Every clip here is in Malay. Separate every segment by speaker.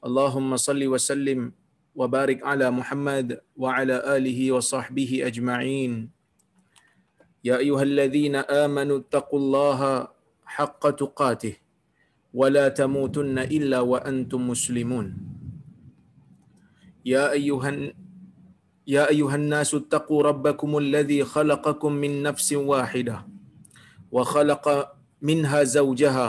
Speaker 1: اللهم صل وسلم وبارك على محمد وعلى آله وصحبه أجمعين. يا أيها الذين آمنوا اتقوا الله حق تقاته ولا تموتن إلا وأنتم مسلمون. يا أيها يا أيها الناس اتقوا ربكم الذي خلقكم من نفس واحدة وخلق منها زوجها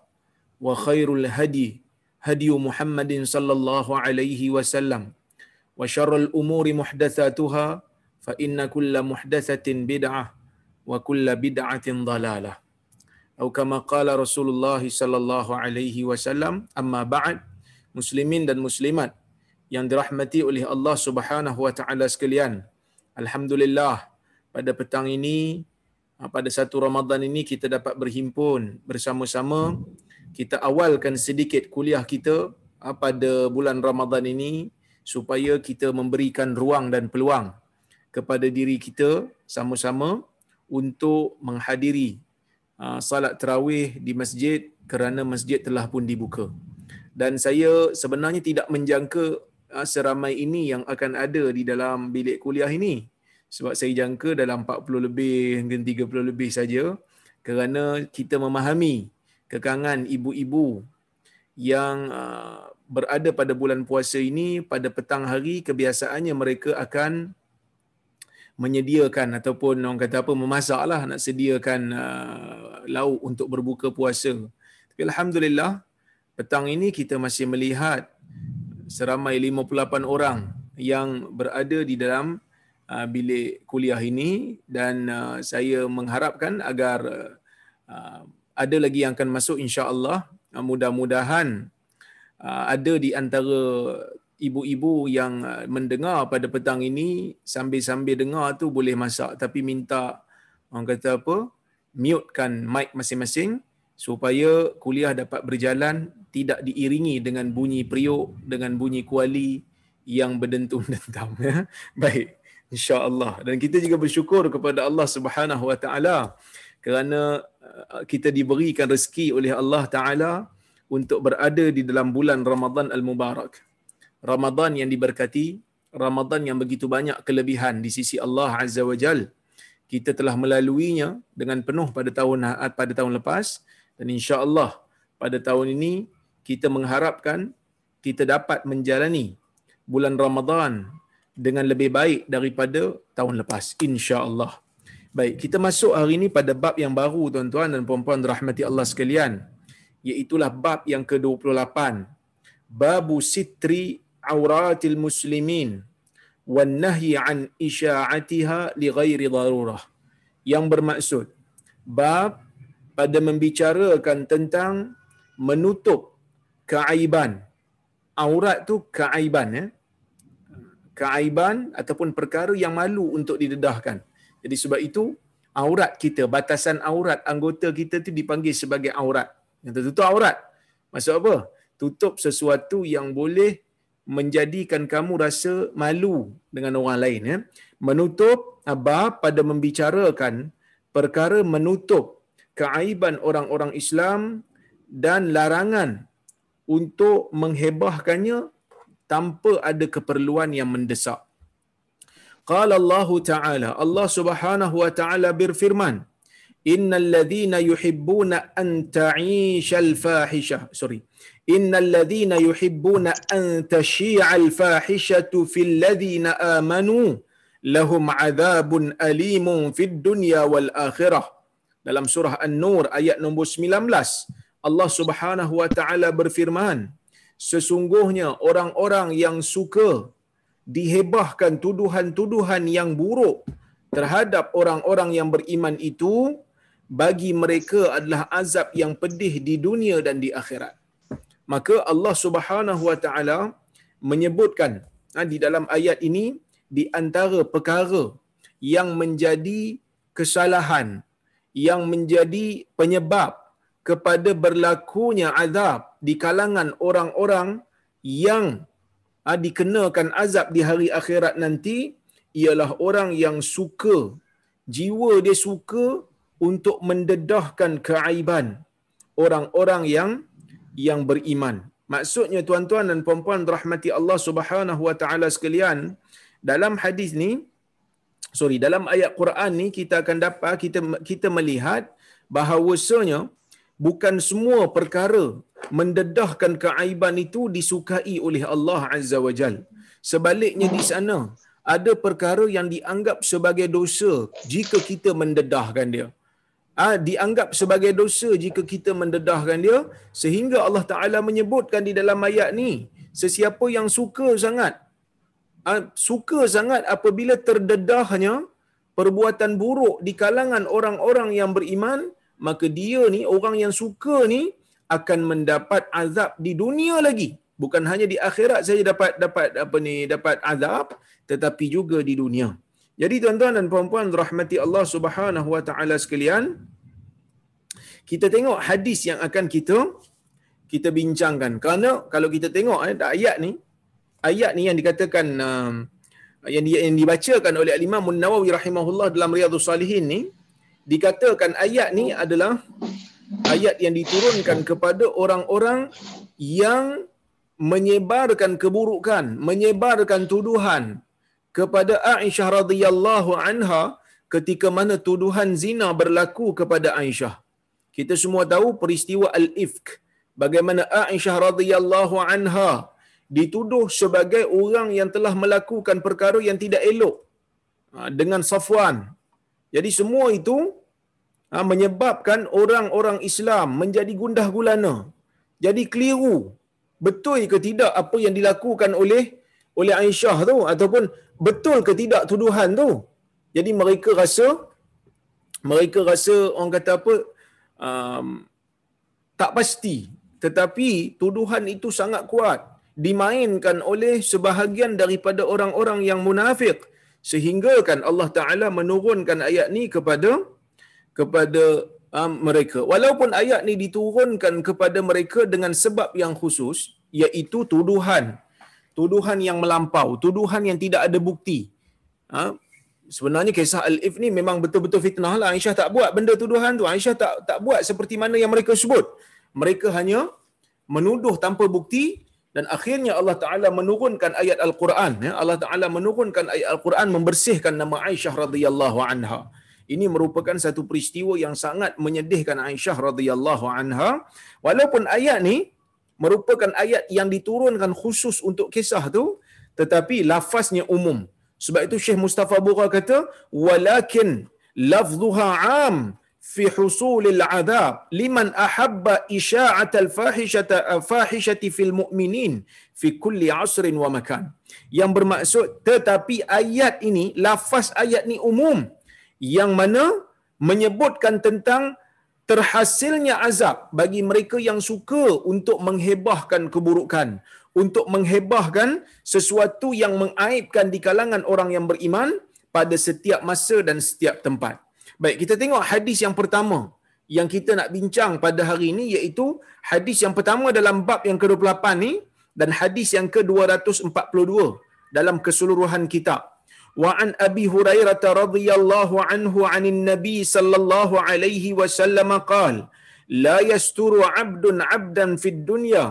Speaker 1: وخير الهدي هدي محمد صلى الله عليه وسلم وشر الأمور محدثاتها فإن كل محدثة بدعة وكل بدعة ضلالة أو كما قال رسول الله صلى الله عليه وسلم أما بعد مسلمين dan muslimat yang dirahmati oleh Allah Subhanahu wa taala sekalian. Alhamdulillah pada petang ini pada satu Ramadan ini kita dapat berhimpun bersama-sama kita awalkan sedikit kuliah kita pada bulan Ramadan ini supaya kita memberikan ruang dan peluang kepada diri kita sama-sama untuk menghadiri salat tarawih di masjid kerana masjid telah pun dibuka. Dan saya sebenarnya tidak menjangka seramai ini yang akan ada di dalam bilik kuliah ini. Sebab saya jangka dalam 40 lebih hingga 30 lebih saja kerana kita memahami kekangan ibu-ibu yang berada pada bulan puasa ini pada petang hari kebiasaannya mereka akan menyediakan ataupun orang kata apa memasaklah nak sediakan uh, lauk untuk berbuka puasa. Tapi alhamdulillah petang ini kita masih melihat seramai 58 orang yang berada di dalam uh, bilik kuliah ini dan uh, saya mengharapkan agar uh, ada lagi yang akan masuk insya-Allah uh, mudah-mudahan uh, ada di antara ibu-ibu yang mendengar pada petang ini sambil-sambil dengar tu boleh masak tapi minta orang kata apa mutekan mic masing-masing supaya kuliah dapat berjalan tidak diiringi dengan bunyi periuk dengan bunyi kuali yang berdentum-dentam ya. Baik, insya-Allah. Dan kita juga bersyukur kepada Allah Subhanahu Wa Taala kerana kita diberikan rezeki oleh Allah Taala untuk berada di dalam bulan Ramadan Al-Mubarak. Ramadan yang diberkati, Ramadan yang begitu banyak kelebihan di sisi Allah Azza wa Jal. Kita telah melaluinya dengan penuh pada tahun pada tahun lepas dan insya-Allah pada tahun ini kita mengharapkan kita dapat menjalani bulan Ramadan dengan lebih baik daripada tahun lepas insya-Allah. Baik, kita masuk hari ini pada bab yang baru tuan-tuan dan puan-puan rahmati Allah sekalian. Iaitulah bab yang ke-28. Babu sitri auratil muslimin wan nahyi an isya'atiha li ghairi darurah yang bermaksud bab pada membicarakan tentang menutup keaiban aurat tu keaiban ya keaiban ataupun perkara yang malu untuk didedahkan jadi sebab itu aurat kita batasan aurat anggota kita tu dipanggil sebagai aurat. Yang tertutup aurat. Maksud apa? Tutup sesuatu yang boleh menjadikan kamu rasa malu dengan orang lain ya. Menutup apa pada membicarakan perkara menutup keaiban orang-orang Islam dan larangan untuk menghebahkannya tanpa ada keperluan yang mendesak qala Allah taala Allah Subhanahu wa taala berfirman innal ladzina yuhibbuna an ta'ishal fahishah. Sorry. Innal ladzina yuhibbuna an tashi'al fahishatu fil ladzina amanu lahum adzabun alimun fid dunya wal akhirah. Dalam surah an-nur ayat nombor 19 Allah Subhanahu wa taala berfirman sesungguhnya orang-orang yang suka dihebahkan tuduhan-tuduhan yang buruk terhadap orang-orang yang beriman itu bagi mereka adalah azab yang pedih di dunia dan di akhirat. Maka Allah Subhanahu wa taala menyebutkan ha, di dalam ayat ini di antara perkara yang menjadi kesalahan yang menjadi penyebab kepada berlakunya azab di kalangan orang-orang yang dikenakan azab di hari akhirat nanti ialah orang yang suka jiwa dia suka untuk mendedahkan keaiban orang-orang yang yang beriman. Maksudnya tuan-tuan dan puan-puan rahmati Allah Subhanahu wa taala sekalian, dalam hadis ni sorry, dalam ayat Quran ni kita akan dapat kita kita melihat bahawasanya bukan semua perkara mendedahkan keaiban itu disukai oleh Allah Azza wa Jal. Sebaliknya di sana ada perkara yang dianggap sebagai dosa jika kita mendedahkan dia ah dianggap sebagai dosa jika kita mendedahkan dia sehingga Allah Taala menyebutkan di dalam ayat ni sesiapa yang suka sangat ah suka sangat apabila terdedahnya perbuatan buruk di kalangan orang-orang yang beriman maka dia ni orang yang suka ni akan mendapat azab di dunia lagi bukan hanya di akhirat saja dapat dapat apa ni dapat azab tetapi juga di dunia jadi tuan-tuan dan puan-puan rahmati Allah Subhanahu wa taala sekalian, kita tengok hadis yang akan kita kita bincangkan. Kerana kalau kita tengok eh, ayat ni, ayat ni yang dikatakan um, yang, di, yang dibacakan oleh Imam Nawawi rahimahullah dalam Riyadhus Salihin ni, dikatakan ayat ni adalah ayat yang diturunkan kepada orang-orang yang menyebarkan keburukan, menyebarkan tuduhan kepada Aisyah radhiyallahu anha ketika mana tuduhan zina berlaku kepada Aisyah. Kita semua tahu peristiwa al-ifk. Bagaimana Aisyah radhiyallahu anha dituduh sebagai orang yang telah melakukan perkara yang tidak elok ha, dengan Safwan. Jadi semua itu ha, menyebabkan orang-orang Islam menjadi gundah gulana. Jadi keliru. Betul ke tidak apa yang dilakukan oleh oleh Aisyah tu ataupun betul ke tidak tuduhan tu jadi mereka rasa mereka rasa orang kata apa um, tak pasti tetapi tuduhan itu sangat kuat dimainkan oleh sebahagian daripada orang-orang yang munafik sehingga kan Allah Taala menurunkan ayat ni kepada kepada um, mereka walaupun ayat ni diturunkan kepada mereka dengan sebab yang khusus iaitu tuduhan tuduhan yang melampau, tuduhan yang tidak ada bukti. Ha? Sebenarnya kisah Al-If ni memang betul-betul fitnah lah. Aisyah tak buat benda tuduhan tu. Aisyah tak tak buat seperti mana yang mereka sebut. Mereka hanya menuduh tanpa bukti dan akhirnya Allah Taala menurunkan ayat Al-Quran ya Allah Taala menurunkan ayat Al-Quran membersihkan nama Aisyah radhiyallahu anha ini merupakan satu peristiwa yang sangat menyedihkan Aisyah radhiyallahu anha. Walaupun ayat ni merupakan ayat yang diturunkan khusus untuk kisah tu tetapi lafaznya umum. Sebab itu Syekh Mustafa Bura kata walakin lafzuha am fi husulil adab liman ahabba isya'at al fahishata fahishati fil mu'minin fi kulli asrin wa makan. Yang bermaksud tetapi ayat ini lafaz ayat ni umum yang mana menyebutkan tentang terhasilnya azab bagi mereka yang suka untuk menghebahkan keburukan, untuk menghebahkan sesuatu yang mengaibkan di kalangan orang yang beriman pada setiap masa dan setiap tempat. Baik, kita tengok hadis yang pertama yang kita nak bincang pada hari ini iaitu hadis yang pertama dalam bab yang ke-28 ni dan hadis yang ke-242 dalam keseluruhan kitab. وعن أبي هريرة رضي الله عنه عن النبي صلى الله عليه وسلم قال لا يستر عبد عبدا في الدنيا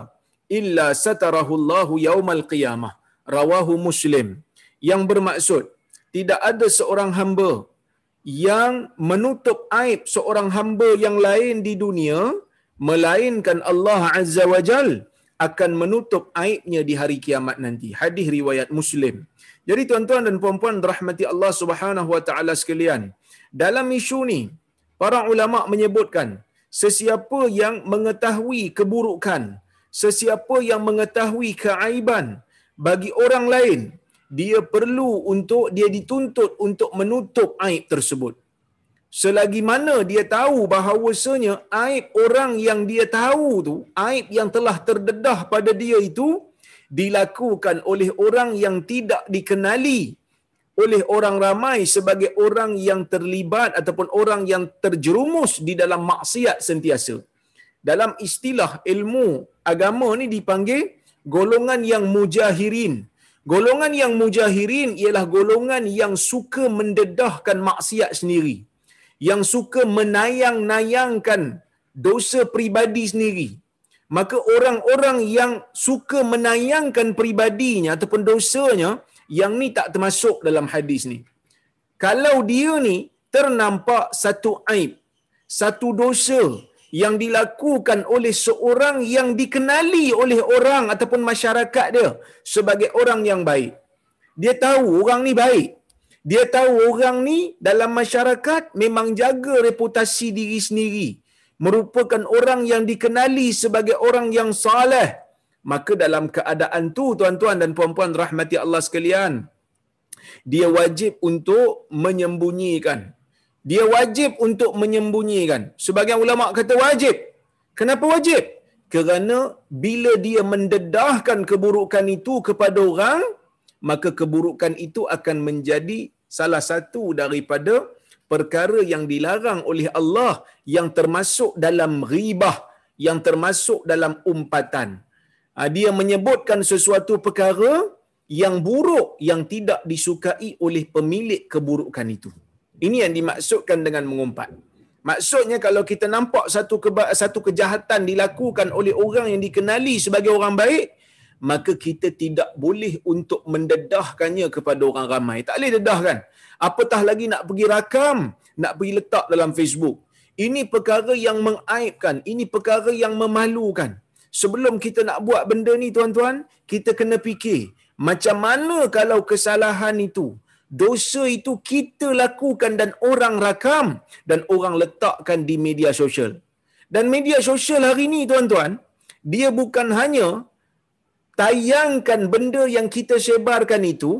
Speaker 1: إلا ستره الله يوم القيامة رواه مسلم yang bermaksud tidak ada seorang hamba yang menutup aib seorang hamba yang lain di dunia melainkan Allah Azza wa Jal akan menutup aibnya di hari kiamat nanti. Hadis riwayat Muslim. Jadi tuan-tuan dan puan-puan rahmati Allah Subhanahu wa taala sekalian, dalam isu ni para ulama menyebutkan sesiapa yang mengetahui keburukan, sesiapa yang mengetahui keaiban bagi orang lain, dia perlu untuk dia dituntut untuk menutup aib tersebut. Selagi mana dia tahu bahawasanya aib orang yang dia tahu tu, aib yang telah terdedah pada dia itu dilakukan oleh orang yang tidak dikenali oleh orang ramai sebagai orang yang terlibat ataupun orang yang terjerumus di dalam maksiat sentiasa. Dalam istilah ilmu agama ni dipanggil golongan yang mujahirin. Golongan yang mujahirin ialah golongan yang suka mendedahkan maksiat sendiri. Yang suka menayang-nayangkan dosa pribadi sendiri. Maka orang-orang yang suka menayangkan pribadinya ataupun dosanya, yang ni tak termasuk dalam hadis ni. Kalau dia ni ternampak satu aib, satu dosa yang dilakukan oleh seorang yang dikenali oleh orang ataupun masyarakat dia sebagai orang yang baik. Dia tahu orang ni baik. Dia tahu orang ni dalam masyarakat memang jaga reputasi diri sendiri. Merupakan orang yang dikenali sebagai orang yang saleh. Maka dalam keadaan tu tuan-tuan dan puan-puan rahmati Allah sekalian, dia wajib untuk menyembunyikan dia wajib untuk menyembunyikan. Sebagian ulama kata wajib. Kenapa wajib? Kerana bila dia mendedahkan keburukan itu kepada orang, maka keburukan itu akan menjadi salah satu daripada perkara yang dilarang oleh Allah yang termasuk dalam ribah, yang termasuk dalam umpatan. Ha, dia menyebutkan sesuatu perkara yang buruk yang tidak disukai oleh pemilik keburukan itu. Ini yang dimaksudkan dengan mengumpat. Maksudnya kalau kita nampak satu keba- satu kejahatan dilakukan oleh orang yang dikenali sebagai orang baik, maka kita tidak boleh untuk mendedahkannya kepada orang ramai. Tak boleh dedahkan. Apatah lagi nak pergi rakam, nak pergi letak dalam Facebook. Ini perkara yang mengaibkan, ini perkara yang memalukan. Sebelum kita nak buat benda ni tuan-tuan, kita kena fikir macam mana kalau kesalahan itu dosa itu kita lakukan dan orang rakam dan orang letakkan di media sosial. Dan media sosial hari ini tuan-tuan, dia bukan hanya tayangkan benda yang kita sebarkan itu,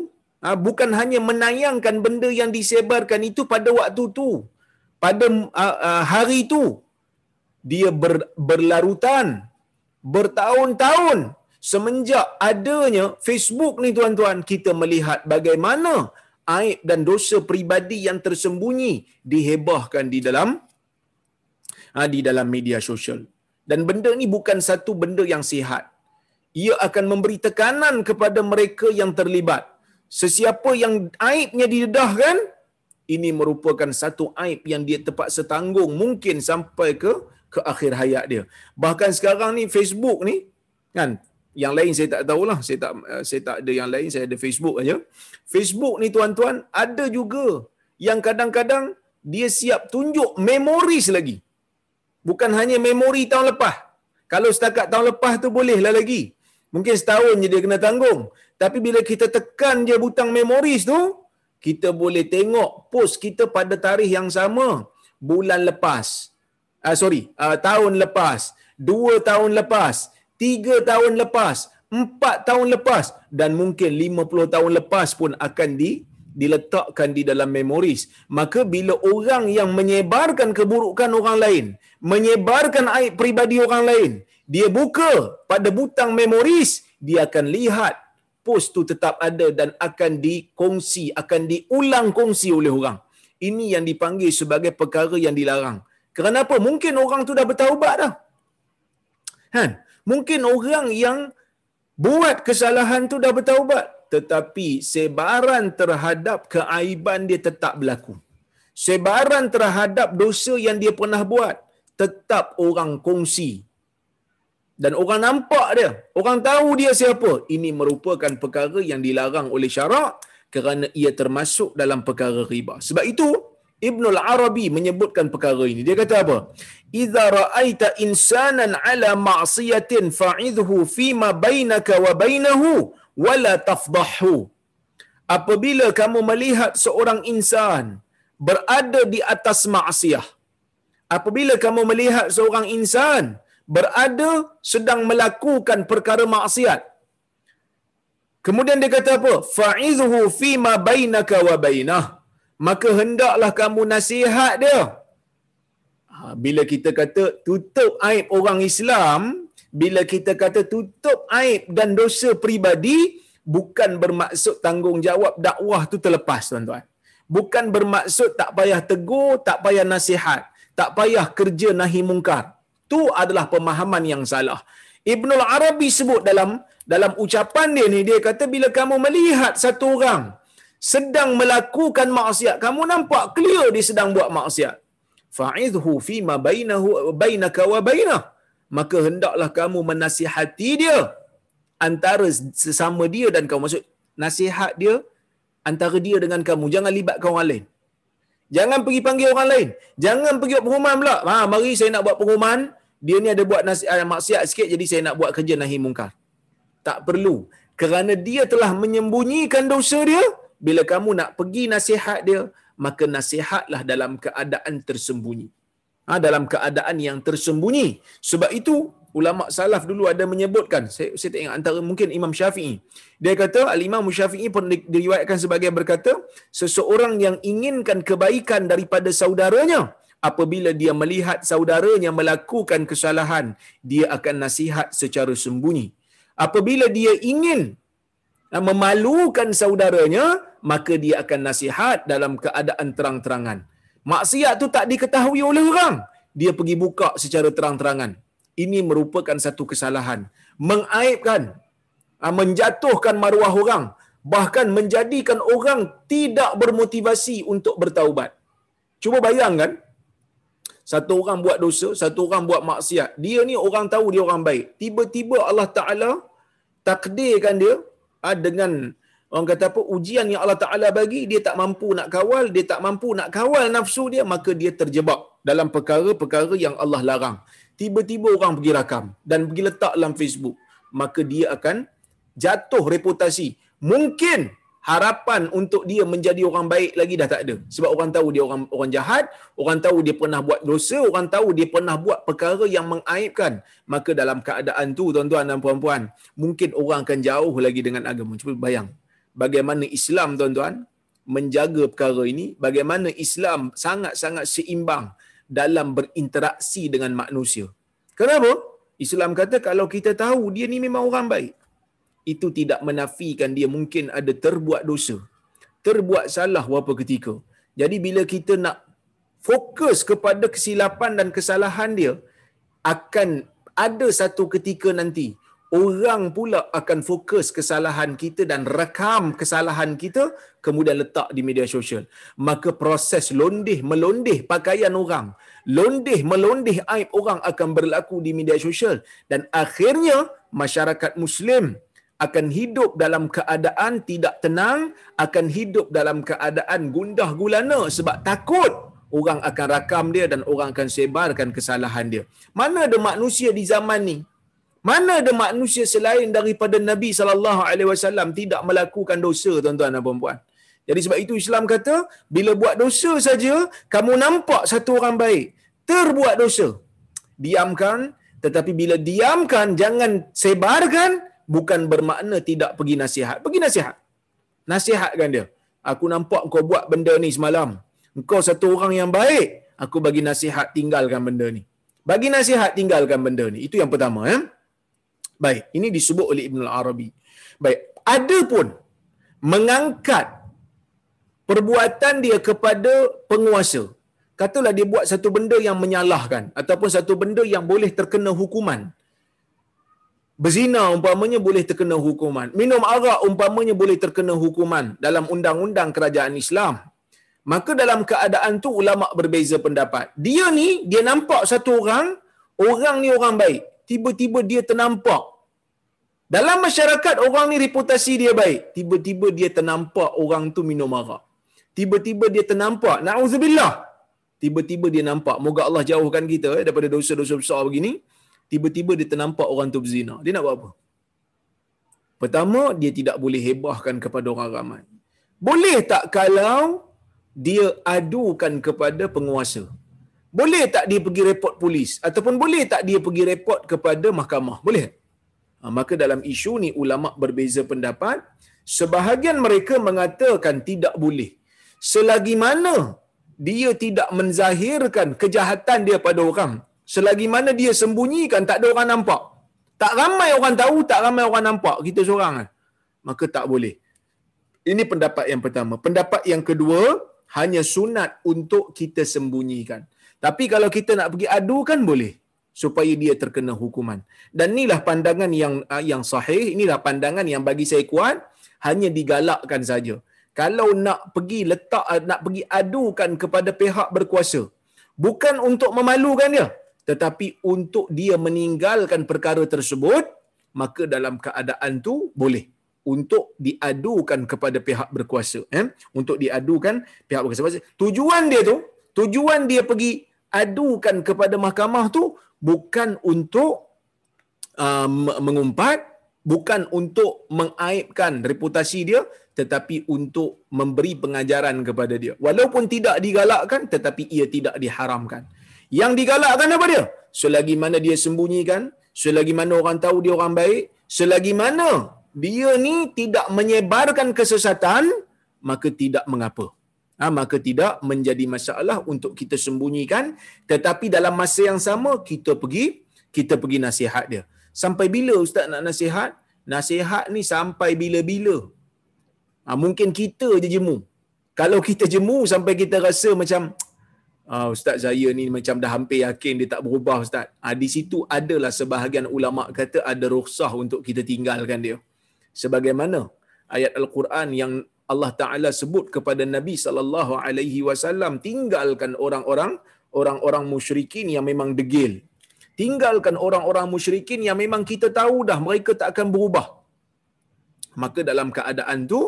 Speaker 1: ha, bukan hanya menayangkan benda yang disebarkan itu pada waktu tu, pada hari itu, dia ber, berlarutan, bertahun-tahun semenjak adanya Facebook ni tuan-tuan, kita melihat bagaimana aib dan dosa pribadi yang tersembunyi dihebahkan di dalam ha, di dalam media sosial. Dan benda ni bukan satu benda yang sihat. Ia akan memberi tekanan kepada mereka yang terlibat. Sesiapa yang aibnya didedahkan, ini merupakan satu aib yang dia terpaksa tanggung mungkin sampai ke ke akhir hayat dia. Bahkan sekarang ni Facebook ni kan? Yang lain saya tak tahulah. Saya tak eh, saya tak ada yang lain saya ada Facebook aja. Facebook ni tuan-tuan ada juga yang kadang-kadang dia siap tunjuk memoris lagi. Bukan hanya memori tahun lepas. Kalau setakat tahun lepas tu bolehlah lagi. Mungkin setahun je dia kena tanggung tapi bila kita tekan je butang memoris tu kita boleh tengok post kita pada tarikh yang sama bulan lepas uh, sorry uh, tahun lepas dua tahun lepas tiga tahun lepas, empat tahun lepas dan mungkin lima puluh tahun lepas pun akan di, diletakkan di dalam memoris. Maka bila orang yang menyebarkan keburukan orang lain, menyebarkan aib pribadi orang lain, dia buka pada butang memoris, dia akan lihat post tu tetap ada dan akan dikongsi, akan diulang kongsi oleh orang. Ini yang dipanggil sebagai perkara yang dilarang. Kenapa? Mungkin orang tu dah bertaubat dah. Kan? Mungkin orang yang buat kesalahan tu dah bertaubat. Tetapi sebaran terhadap keaiban dia tetap berlaku. Sebaran terhadap dosa yang dia pernah buat. Tetap orang kongsi. Dan orang nampak dia. Orang tahu dia siapa. Ini merupakan perkara yang dilarang oleh syarak kerana ia termasuk dalam perkara riba. Sebab itu, Ibnul Arabi menyebutkan perkara ini. Dia kata apa? Iza ra'aita insanan ala ma'siyatin fa'idhu fima bainaka wa bainahu wala tafdahu. Apabila kamu melihat seorang insan berada di atas maksiat, apabila kamu melihat seorang insan berada sedang melakukan perkara maksiat, kemudian dia kata apa? Fa'idhu fima bainaka wa bainah. Maka hendaklah kamu nasihat dia. Ha, bila kita kata tutup aib orang Islam, bila kita kata tutup aib dan dosa peribadi, bukan bermaksud tanggungjawab dakwah tu terlepas tuan-tuan. Bukan bermaksud tak payah tegur, tak payah nasihat, tak payah kerja nahi mungkar. Tu adalah pemahaman yang salah. Ibnul Arabi sebut dalam dalam ucapan dia ni dia kata bila kamu melihat satu orang sedang melakukan maksiat, kamu nampak clear dia sedang buat maksiat. Fa'idhu fi ma bainahu bainaka wa bainah. Maka hendaklah kamu menasihati dia antara sesama dia dan kamu. Maksud nasihat dia antara dia dengan kamu. Jangan libatkan orang lain. Jangan pergi panggil orang lain. Jangan pergi buat pengumuman pula. Ha, mari saya nak buat pengumuman. Dia ni ada buat nasi, uh, maksiat sikit jadi saya nak buat kerja nahi mungkar. Tak perlu. Kerana dia telah menyembunyikan dosa dia. Bila kamu nak pergi nasihat dia, maka nasihatlah dalam keadaan tersembunyi. Ha, dalam keadaan yang tersembunyi. Sebab itu, ulama salaf dulu ada menyebutkan saya saya tak ingat antara mungkin Imam Syafi'i dia kata al-Imam Syafi'i pun diriwayatkan sebagai berkata seseorang yang inginkan kebaikan daripada saudaranya apabila dia melihat saudaranya melakukan kesalahan dia akan nasihat secara sembunyi. Apabila dia ingin memalukan saudaranya maka dia akan nasihat dalam keadaan terang-terangan. Maksiat tu tak diketahui oleh orang. Dia pergi buka secara terang-terangan. Ini merupakan satu kesalahan. Mengaibkan ah, menjatuhkan maruah orang. Bahkan menjadikan orang tidak bermotivasi untuk bertaubat. Cuba bayangkan satu orang buat dosa satu orang buat maksiat. Dia ni orang tahu dia orang baik. Tiba-tiba Allah Taala takdirkan dia ah, dengan orang kata apa ujian yang Allah Taala bagi dia tak mampu nak kawal dia tak mampu nak kawal nafsu dia maka dia terjebak dalam perkara-perkara yang Allah larang. Tiba-tiba orang pergi rakam dan pergi letak dalam Facebook, maka dia akan jatuh reputasi. Mungkin harapan untuk dia menjadi orang baik lagi dah tak ada. Sebab orang tahu dia orang orang jahat, orang tahu dia pernah buat dosa, orang tahu dia pernah buat perkara yang mengaibkan. Maka dalam keadaan tu tuan-tuan dan puan-puan, mungkin orang akan jauh lagi dengan agama. Cuba bayang bagaimana Islam tuan-tuan menjaga perkara ini, bagaimana Islam sangat-sangat seimbang dalam berinteraksi dengan manusia. Kenapa? Islam kata kalau kita tahu dia ni memang orang baik, itu tidak menafikan dia mungkin ada terbuat dosa, terbuat salah beberapa ketika. Jadi bila kita nak fokus kepada kesilapan dan kesalahan dia, akan ada satu ketika nanti orang pula akan fokus kesalahan kita dan rekam kesalahan kita kemudian letak di media sosial. Maka proses londih melondih pakaian orang londih melondih aib orang akan berlaku di media sosial. Dan akhirnya masyarakat muslim akan hidup dalam keadaan tidak tenang akan hidup dalam keadaan gundah gulana sebab takut orang akan rakam dia dan orang akan sebarkan kesalahan dia mana ada manusia di zaman ni mana ada manusia selain daripada Nabi sallallahu alaihi wasallam tidak melakukan dosa tuan-tuan dan puan-puan. Jadi sebab itu Islam kata bila buat dosa saja kamu nampak satu orang baik terbuat dosa. Diamkan tetapi bila diamkan jangan sebarkan bukan bermakna tidak pergi nasihat. Pergi nasihat. Nasihatkan dia. Aku nampak kau buat benda ni semalam. Engkau satu orang yang baik. Aku bagi nasihat tinggalkan benda ni. Bagi nasihat tinggalkan benda ni. Itu yang pertama. Ya? Baik, ini disebut oleh Ibn Arabi. Baik, ada pun mengangkat perbuatan dia kepada penguasa. Katalah dia buat satu benda yang menyalahkan ataupun satu benda yang boleh terkena hukuman. Berzina umpamanya boleh terkena hukuman. Minum arak umpamanya boleh terkena hukuman dalam undang-undang kerajaan Islam. Maka dalam keadaan tu ulama berbeza pendapat. Dia ni dia nampak satu orang, orang ni orang baik. Tiba-tiba dia ternampak. Dalam masyarakat orang ni reputasi dia baik. Tiba-tiba dia ternampak orang tu minum arak. Tiba-tiba dia ternampak naudzubillah. Tiba-tiba dia nampak. Moga Allah jauhkan kita eh, daripada dosa-dosa besar begini tiba-tiba dia ternampak orang tu berzina. Dia nak buat apa? Pertama dia tidak boleh hebahkan kepada orang ramai. Boleh tak kalau dia adukan kepada penguasa? Boleh tak dia pergi report polis? Ataupun boleh tak dia pergi report kepada mahkamah? Boleh. Ha, maka dalam isu ni ulama berbeza pendapat. Sebahagian mereka mengatakan tidak boleh. Selagi mana dia tidak menzahirkan kejahatan dia pada orang selagi mana dia sembunyikan tak ada orang nampak. Tak ramai orang tahu tak ramai orang nampak. Kita seorang kan maka tak boleh. Ini pendapat yang pertama. Pendapat yang kedua hanya sunat untuk kita sembunyikan. Tapi kalau kita nak pergi adu kan boleh supaya dia terkena hukuman. Dan inilah pandangan yang ah, yang sahih, inilah pandangan yang bagi saya kuat. Hanya digalakkan saja. Kalau nak pergi letak ah, nak pergi adukan kepada pihak berkuasa, bukan untuk memalukan dia, tetapi untuk dia meninggalkan perkara tersebut, maka dalam keadaan tu boleh untuk diadukan kepada pihak berkuasa eh untuk diadukan pihak berkuasa tujuan dia tu tujuan dia pergi adukan kepada mahkamah tu bukan untuk uh, mengumpat, bukan untuk mengaibkan reputasi dia, tetapi untuk memberi pengajaran kepada dia. Walaupun tidak digalakkan, tetapi ia tidak diharamkan. Yang digalakkan apa dia? Selagi mana dia sembunyikan, selagi mana orang tahu dia orang baik, selagi mana dia ni tidak menyebarkan kesesatan, maka tidak mengapa. Ha, maka tidak menjadi masalah untuk kita sembunyikan. Tetapi dalam masa yang sama kita pergi kita pergi nasihat dia. Sampai bila ustaz nak nasihat? Nasihat ni sampai bila-bila. Ha, mungkin kita je jemu. Kalau kita jemu sampai kita rasa macam ah, ustaz saya ni macam dah hampir yakin dia tak berubah ustaz ha, di situ adalah sebahagian ulama kata ada rukhsah untuk kita tinggalkan dia sebagaimana ayat al-Quran yang Allah Taala sebut kepada Nabi sallallahu alaihi wasallam tinggalkan orang-orang orang-orang musyrikin yang memang degil. Tinggalkan orang-orang musyrikin yang memang kita tahu dah mereka tak akan berubah. Maka dalam keadaan tu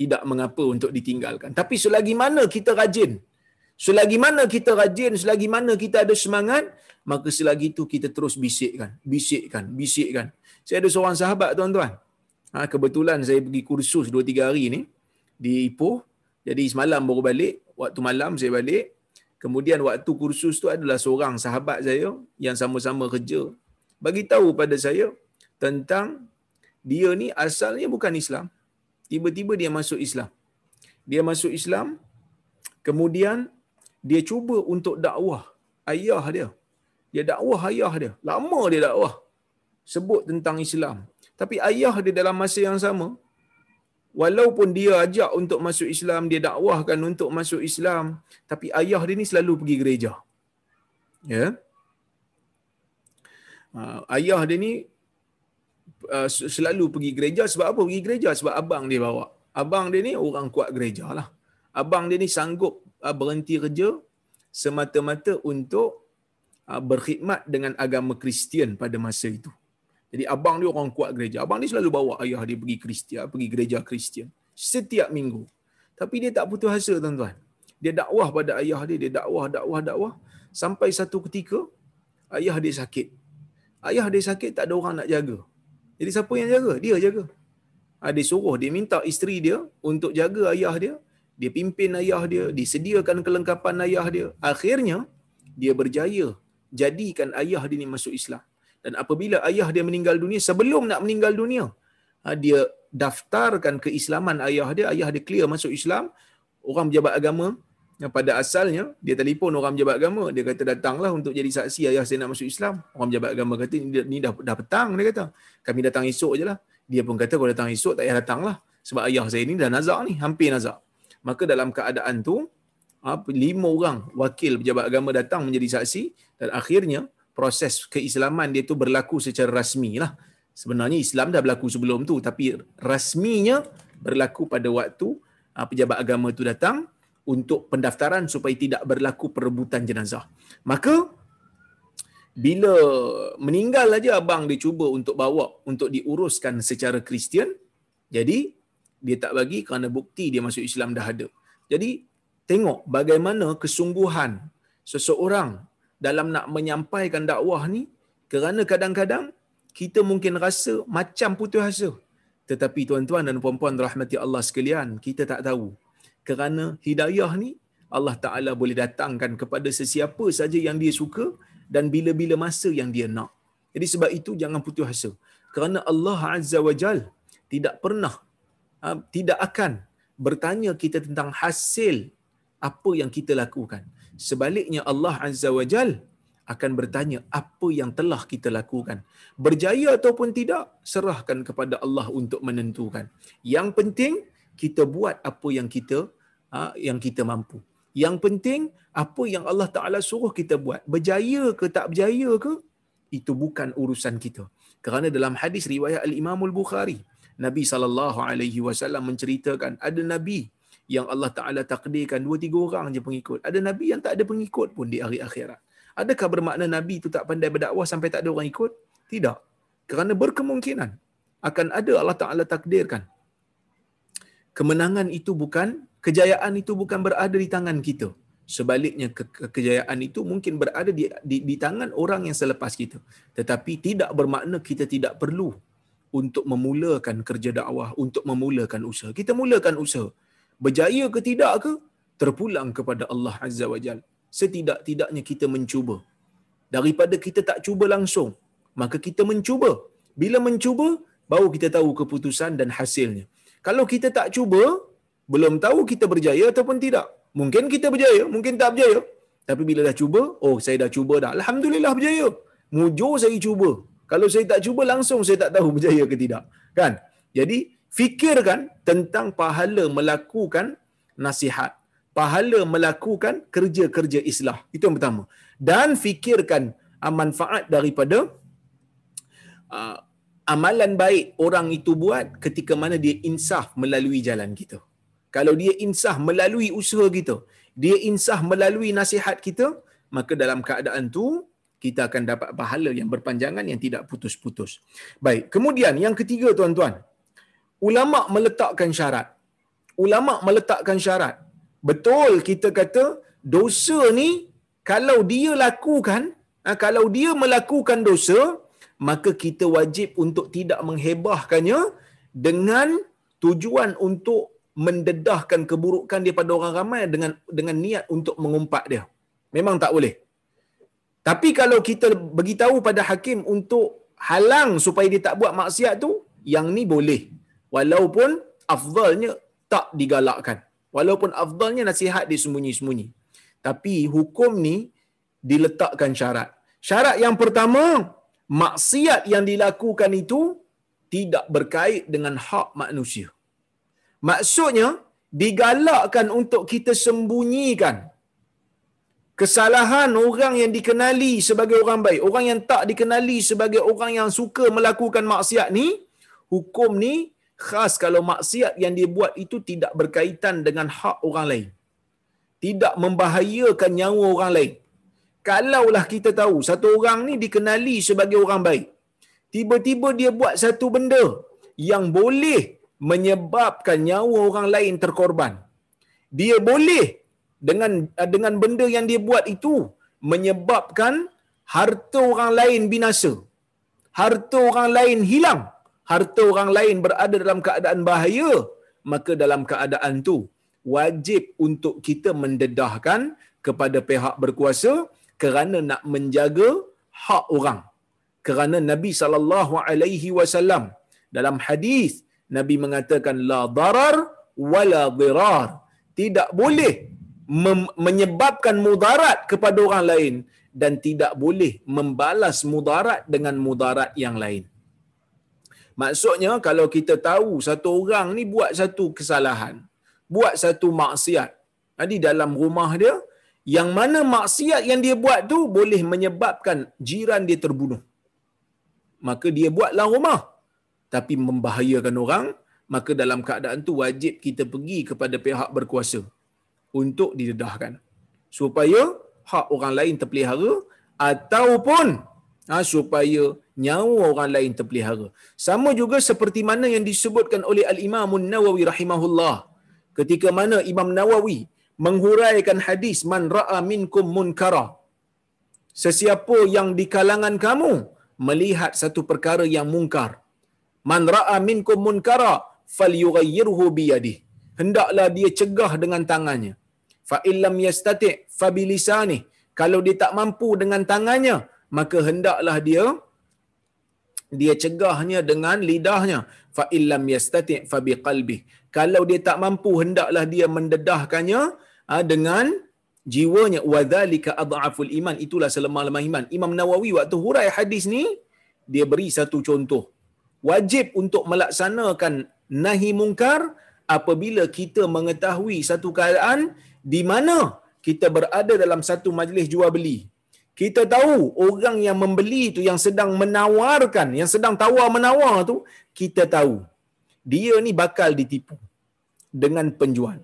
Speaker 1: tidak mengapa untuk ditinggalkan. Tapi selagi mana kita rajin, selagi mana kita rajin, selagi mana kita ada semangat, maka selagi itu kita terus bisikkan, bisikkan, bisikkan. Saya ada seorang sahabat tuan-tuan. Ha, kebetulan saya pergi kursus 2-3 hari ni di Ipoh. Jadi semalam baru balik, waktu malam saya balik. Kemudian waktu kursus tu adalah seorang sahabat saya yang sama-sama kerja. Bagi tahu pada saya tentang dia ni asalnya bukan Islam. Tiba-tiba dia masuk Islam. Dia masuk Islam, kemudian dia cuba untuk dakwah ayah dia. Dia dakwah ayah dia. Lama dia dakwah. Sebut tentang Islam. Tapi ayah dia dalam masa yang sama, walaupun dia ajak untuk masuk Islam, dia dakwahkan untuk masuk Islam, tapi ayah dia ni selalu pergi gereja. Ya. Uh, ayah dia ni uh, selalu pergi gereja sebab apa? Pergi gereja sebab abang dia bawa. Abang dia ni orang kuat gereja lah. Abang dia ni sanggup berhenti kerja semata-mata untuk uh, berkhidmat dengan agama Kristian pada masa itu. Jadi abang dia orang kuat gereja. Abang dia selalu bawa ayah dia pergi Kristian, pergi gereja Kristian setiap minggu. Tapi dia tak putus asa tuan-tuan. Dia dakwah pada ayah dia, dia dakwah, dakwah, dakwah sampai satu ketika ayah dia sakit. Ayah dia sakit tak ada orang nak jaga. Jadi siapa yang jaga? Dia jaga. Ha, dia suruh, dia minta isteri dia untuk jaga ayah dia. Dia pimpin ayah dia, disediakan kelengkapan ayah dia. Akhirnya, dia berjaya jadikan ayah dia ni masuk Islam. Dan apabila ayah dia meninggal dunia, sebelum nak meninggal dunia, ha, dia daftarkan keislaman ayah dia, ayah dia clear masuk Islam, orang pejabat agama yang pada asalnya dia telefon orang pejabat agama. Dia kata datanglah untuk jadi saksi ayah saya nak masuk Islam. Orang pejabat agama kata ni dah dah petang dia kata. Kami datang esok je lah. Dia pun kata kalau datang esok tak payah datanglah. Sebab ayah saya ni dah nazak ni hampir nazak maka dalam keadaan tu lima orang wakil pejabat agama datang menjadi saksi dan akhirnya proses keislaman dia tu berlaku secara rasmi lah. Sebenarnya Islam dah berlaku sebelum tu tapi rasminya berlaku pada waktu uh, pejabat agama tu datang untuk pendaftaran supaya tidak berlaku perebutan jenazah. Maka bila meninggal aja abang dia cuba untuk bawa untuk diuruskan secara Kristian, jadi dia tak bagi kerana bukti dia masuk Islam dah ada. Jadi tengok bagaimana kesungguhan seseorang dalam nak menyampaikan dakwah ni kerana kadang-kadang kita mungkin rasa macam putus asa tetapi tuan-tuan dan puan-puan rahmati Allah sekalian kita tak tahu kerana hidayah ni Allah Taala boleh datangkan kepada sesiapa saja yang dia suka dan bila-bila masa yang dia nak. Jadi sebab itu jangan putus asa. Kerana Allah Azza wa Jal tidak pernah tidak akan bertanya kita tentang hasil apa yang kita lakukan. Sebaliknya Allah Azza wa Jal akan bertanya apa yang telah kita lakukan. Berjaya ataupun tidak, serahkan kepada Allah untuk menentukan. Yang penting kita buat apa yang kita uh, yang kita mampu. Yang penting apa yang Allah Taala suruh kita buat. Berjaya ke tak berjaya ke itu bukan urusan kita. Kerana dalam hadis riwayat Al-Imam Al-Bukhari, Nabi sallallahu alaihi wasallam menceritakan ada nabi yang Allah Taala takdirkan dua tiga orang je pengikut. Ada nabi yang tak ada pengikut pun di hari akhirat. Adakah bermakna nabi itu tak pandai berdakwah sampai tak ada orang ikut? Tidak. Kerana berkemungkinan akan ada Allah Taala takdirkan. Kemenangan itu bukan kejayaan itu bukan berada di tangan kita. Sebaliknya ke- kejayaan itu mungkin berada di, di di tangan orang yang selepas kita. Tetapi tidak bermakna kita tidak perlu untuk memulakan kerja dakwah, untuk memulakan usaha. Kita mulakan usaha. Berjaya ke tidak ke? Terpulang kepada Allah Azza wa Jal. Setidak-tidaknya kita mencuba. Daripada kita tak cuba langsung, maka kita mencuba. Bila mencuba, baru kita tahu keputusan dan hasilnya. Kalau kita tak cuba, belum tahu kita berjaya ataupun tidak. Mungkin kita berjaya, mungkin tak berjaya. Tapi bila dah cuba, oh saya dah cuba dah. Alhamdulillah berjaya. Mujur saya cuba. Kalau saya tak cuba langsung saya tak tahu berjaya ke tidak. Kan? Jadi fikirkan tentang pahala melakukan nasihat. Pahala melakukan kerja-kerja islah. Itu yang pertama. Dan fikirkan uh, manfaat daripada uh, amalan baik orang itu buat ketika mana dia insaf melalui jalan kita. Kalau dia insah melalui usaha kita, dia insah melalui nasihat kita, maka dalam keadaan tu kita akan dapat pahala yang berpanjangan yang tidak putus-putus. Baik, kemudian yang ketiga tuan-tuan, ulama meletakkan syarat. Ulama meletakkan syarat. Betul kita kata dosa ni kalau dia lakukan, ha, kalau dia melakukan dosa, maka kita wajib untuk tidak menghebahkannya dengan tujuan untuk mendedahkan keburukan dia pada orang ramai dengan dengan niat untuk mengumpat dia. Memang tak boleh. Tapi kalau kita beritahu pada hakim untuk halang supaya dia tak buat maksiat tu, yang ni boleh. Walaupun afdalnya tak digalakkan. Walaupun afdalnya nasihat disembunyi-sembunyi. Tapi hukum ni diletakkan syarat. Syarat yang pertama, maksiat yang dilakukan itu tidak berkait dengan hak manusia. Maksudnya, digalakkan untuk kita sembunyikan kesalahan orang yang dikenali sebagai orang baik, orang yang tak dikenali sebagai orang yang suka melakukan maksiat ni, hukum ni khas kalau maksiat yang dia buat itu tidak berkaitan dengan hak orang lain. Tidak membahayakan nyawa orang lain. Kalaulah kita tahu satu orang ni dikenali sebagai orang baik, tiba-tiba dia buat satu benda yang boleh menyebabkan nyawa orang lain terkorban. Dia boleh dengan dengan benda yang dia buat itu menyebabkan harta orang lain binasa. Harta orang lain hilang. Harta orang lain berada dalam keadaan bahaya. Maka dalam keadaan tu wajib untuk kita mendedahkan kepada pihak berkuasa kerana nak menjaga hak orang. Kerana Nabi sallallahu alaihi wasallam dalam hadis Nabi mengatakan la darar wala dirar. Tidak boleh menyebabkan mudarat kepada orang lain dan tidak boleh membalas mudarat dengan mudarat yang lain. Maksudnya kalau kita tahu satu orang ni buat satu kesalahan, buat satu maksiat, di dalam rumah dia, yang mana maksiat yang dia buat tu boleh menyebabkan jiran dia terbunuh. Maka dia buatlah rumah tapi membahayakan orang, maka dalam keadaan tu wajib kita pergi kepada pihak berkuasa untuk didedahkan. Supaya hak orang lain terpelihara ataupun ha, supaya nyawa orang lain terpelihara. Sama juga seperti mana yang disebutkan oleh Al-Imam Nawawi rahimahullah. Ketika mana Imam Nawawi menghuraikan hadis man ra'a minkum munkara sesiapa yang di kalangan kamu melihat satu perkara yang mungkar man ra'a minkum munkara falyughayyirhu biyadihi hendaklah dia cegah dengan tangannya fa illam yastati fa bilisani. Kalau dia tak mampu dengan tangannya maka hendaklah dia dia cegahnya dengan lidahnya. Fa illam yastati fa biqalbi. Kalau dia tak mampu hendaklah dia mendedahkannya ha, dengan jiwanya. Wadzalika adhaful iman. Itulah selemah-lemah iman. Imam Nawawi waktu hurai hadis ni dia beri satu contoh. Wajib untuk melaksanakan nahi mungkar apabila kita mengetahui satu keadaan di mana kita berada dalam satu majlis jual beli. Kita tahu orang yang membeli itu yang sedang menawarkan, yang sedang tawar menawar tu, kita tahu dia ni bakal ditipu dengan penjual.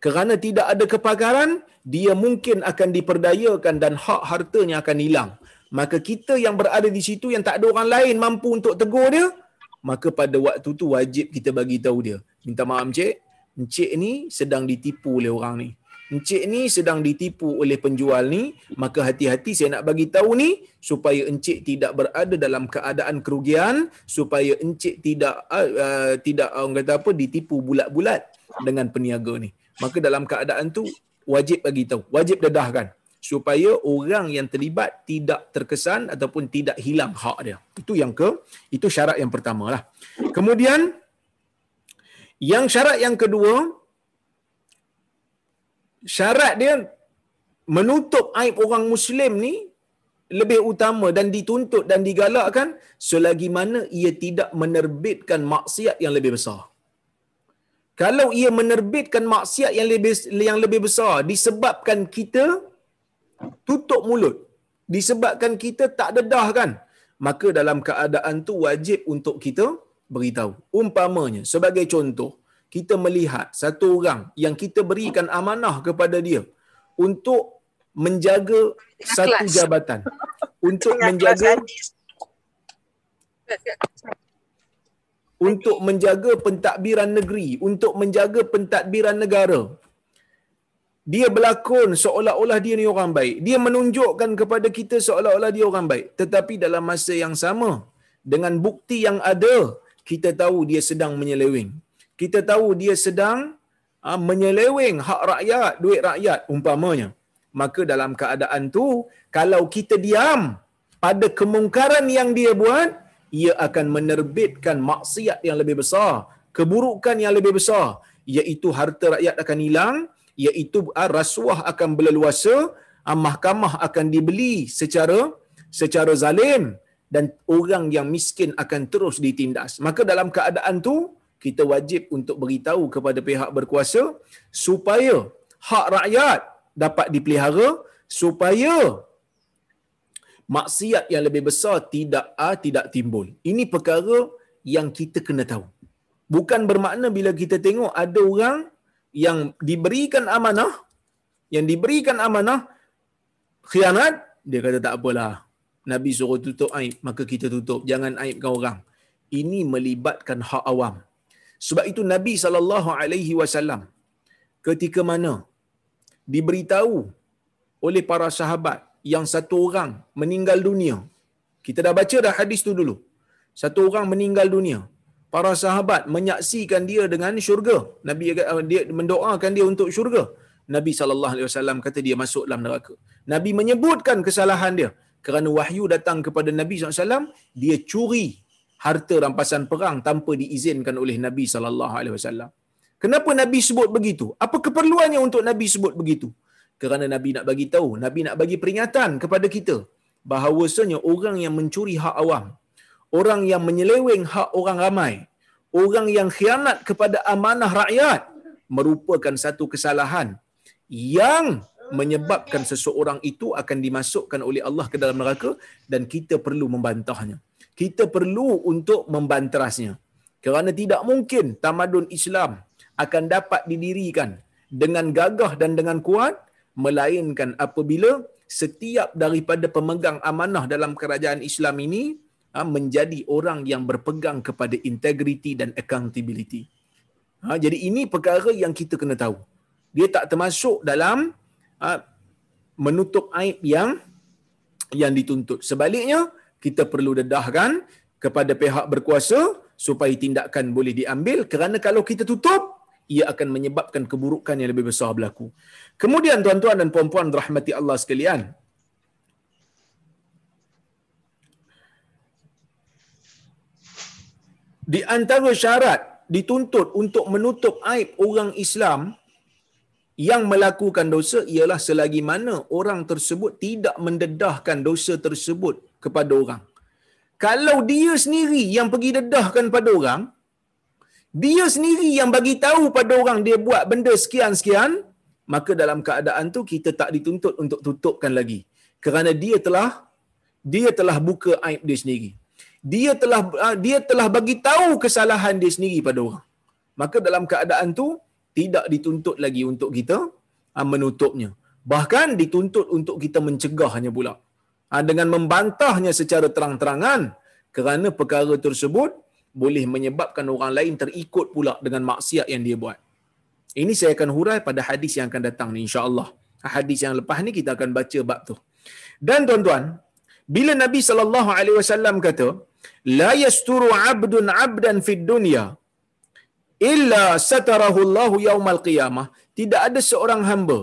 Speaker 1: Kerana tidak ada kepakaran, dia mungkin akan diperdayakan dan hak hartanya akan hilang. Maka kita yang berada di situ yang tak ada orang lain mampu untuk tegur dia, maka pada waktu tu wajib kita bagi tahu dia. Minta maaf encik, encik ni sedang ditipu oleh orang ni. Encik ni sedang ditipu oleh penjual ni, maka hati-hati saya nak bagi tahu ni supaya encik tidak berada dalam keadaan kerugian, supaya encik tidak uh, uh, tidak orang kata apa ditipu bulat-bulat dengan peniaga ni. Maka dalam keadaan tu wajib bagi tahu, wajib dedahkan supaya orang yang terlibat tidak terkesan ataupun tidak hilang hak dia. Itu yang ke, itu syarat yang pertama lah. Kemudian, yang syarat yang kedua, syarat dia menutup aib orang Muslim ni lebih utama dan dituntut dan digalakkan selagi mana ia tidak menerbitkan maksiat yang lebih besar. Kalau ia menerbitkan maksiat yang lebih yang lebih besar disebabkan kita tutup mulut disebabkan kita tak dedah kan maka dalam keadaan tu wajib untuk kita beritahu umpamanya sebagai contoh kita melihat satu orang yang kita berikan amanah kepada dia untuk menjaga satu jabatan untuk menjaga untuk menjaga pentadbiran negeri untuk menjaga pentadbiran negara dia berlakon seolah-olah dia ni orang baik. Dia menunjukkan kepada kita seolah-olah dia orang baik. Tetapi dalam masa yang sama, dengan bukti yang ada, kita tahu dia sedang menyeleweng. Kita tahu dia sedang ha, menyeleweng hak rakyat, duit rakyat umpamanya. Maka dalam keadaan tu, kalau kita diam pada kemungkaran yang dia buat, ia akan menerbitkan maksiat yang lebih besar, keburukan yang lebih besar, iaitu harta rakyat akan hilang, iaitu ah, rasuah akan berleluasa, ah, mahkamah akan dibeli secara secara zalim dan orang yang miskin akan terus ditindas. Maka dalam keadaan tu kita wajib untuk beritahu kepada pihak berkuasa supaya hak rakyat dapat dipelihara supaya maksiat yang lebih besar tidak ah, tidak timbul. Ini perkara yang kita kena tahu. Bukan bermakna bila kita tengok ada orang yang diberikan amanah yang diberikan amanah khianat dia kata tak apalah nabi suruh tutup aib maka kita tutup jangan aibkan orang ini melibatkan hak awam sebab itu nabi sallallahu alaihi wasallam ketika mana diberitahu oleh para sahabat yang satu orang meninggal dunia kita dah baca dah hadis tu dulu satu orang meninggal dunia para sahabat menyaksikan dia dengan syurga. Nabi uh, dia mendoakan dia untuk syurga. Nabi sallallahu alaihi wasallam kata dia masuk dalam neraka. Nabi menyebutkan kesalahan dia kerana wahyu datang kepada Nabi SAW, dia curi harta rampasan perang tanpa diizinkan oleh Nabi sallallahu alaihi wasallam. Kenapa Nabi sebut begitu? Apa keperluannya untuk Nabi sebut begitu? Kerana Nabi nak bagi tahu, Nabi nak bagi peringatan kepada kita bahawasanya orang yang mencuri hak awam, orang yang menyeleweng hak orang ramai, orang yang khianat kepada amanah rakyat merupakan satu kesalahan yang menyebabkan seseorang itu akan dimasukkan oleh Allah ke dalam neraka dan kita perlu membantahnya. Kita perlu untuk membanterasnya. Kerana tidak mungkin tamadun Islam akan dapat didirikan dengan gagah dan dengan kuat melainkan apabila setiap daripada pemegang amanah dalam kerajaan Islam ini ha, menjadi orang yang berpegang kepada integriti dan accountability. Ha, jadi ini perkara yang kita kena tahu. dia tak termasuk dalam uh, menutup aib yang yang dituntut. Sebaliknya, kita perlu dedahkan kepada pihak berkuasa supaya tindakan boleh diambil kerana kalau kita tutup, ia akan menyebabkan keburukan yang lebih besar berlaku. Kemudian tuan-tuan dan puan-puan rahmati Allah sekalian, di antara syarat dituntut untuk menutup aib orang Islam yang melakukan dosa ialah selagi mana orang tersebut tidak mendedahkan dosa tersebut kepada orang. Kalau dia sendiri yang pergi dedahkan pada orang, dia sendiri yang bagi tahu pada orang dia buat benda sekian-sekian, maka dalam keadaan tu kita tak dituntut untuk tutupkan lagi. Kerana dia telah dia telah buka aib dia sendiri dia telah ah, dia telah bagi tahu kesalahan dia sendiri pada orang. Maka dalam keadaan tu tidak dituntut lagi untuk kita ah, menutupnya. Bahkan dituntut untuk kita mencegahnya pula. Ah, dengan membantahnya secara terang-terangan kerana perkara tersebut boleh menyebabkan orang lain terikut pula dengan maksiat yang dia buat. Ini saya akan hurai pada hadis yang akan datang ni insya-Allah. Hadis yang lepas ni kita akan baca bab tu. Dan tuan-tuan, bila Nabi sallallahu alaihi wasallam kata, la yasturu 'abdun 'abdan fid dunya illa satarahu Allah yaumal qiyamah. Tidak ada seorang hamba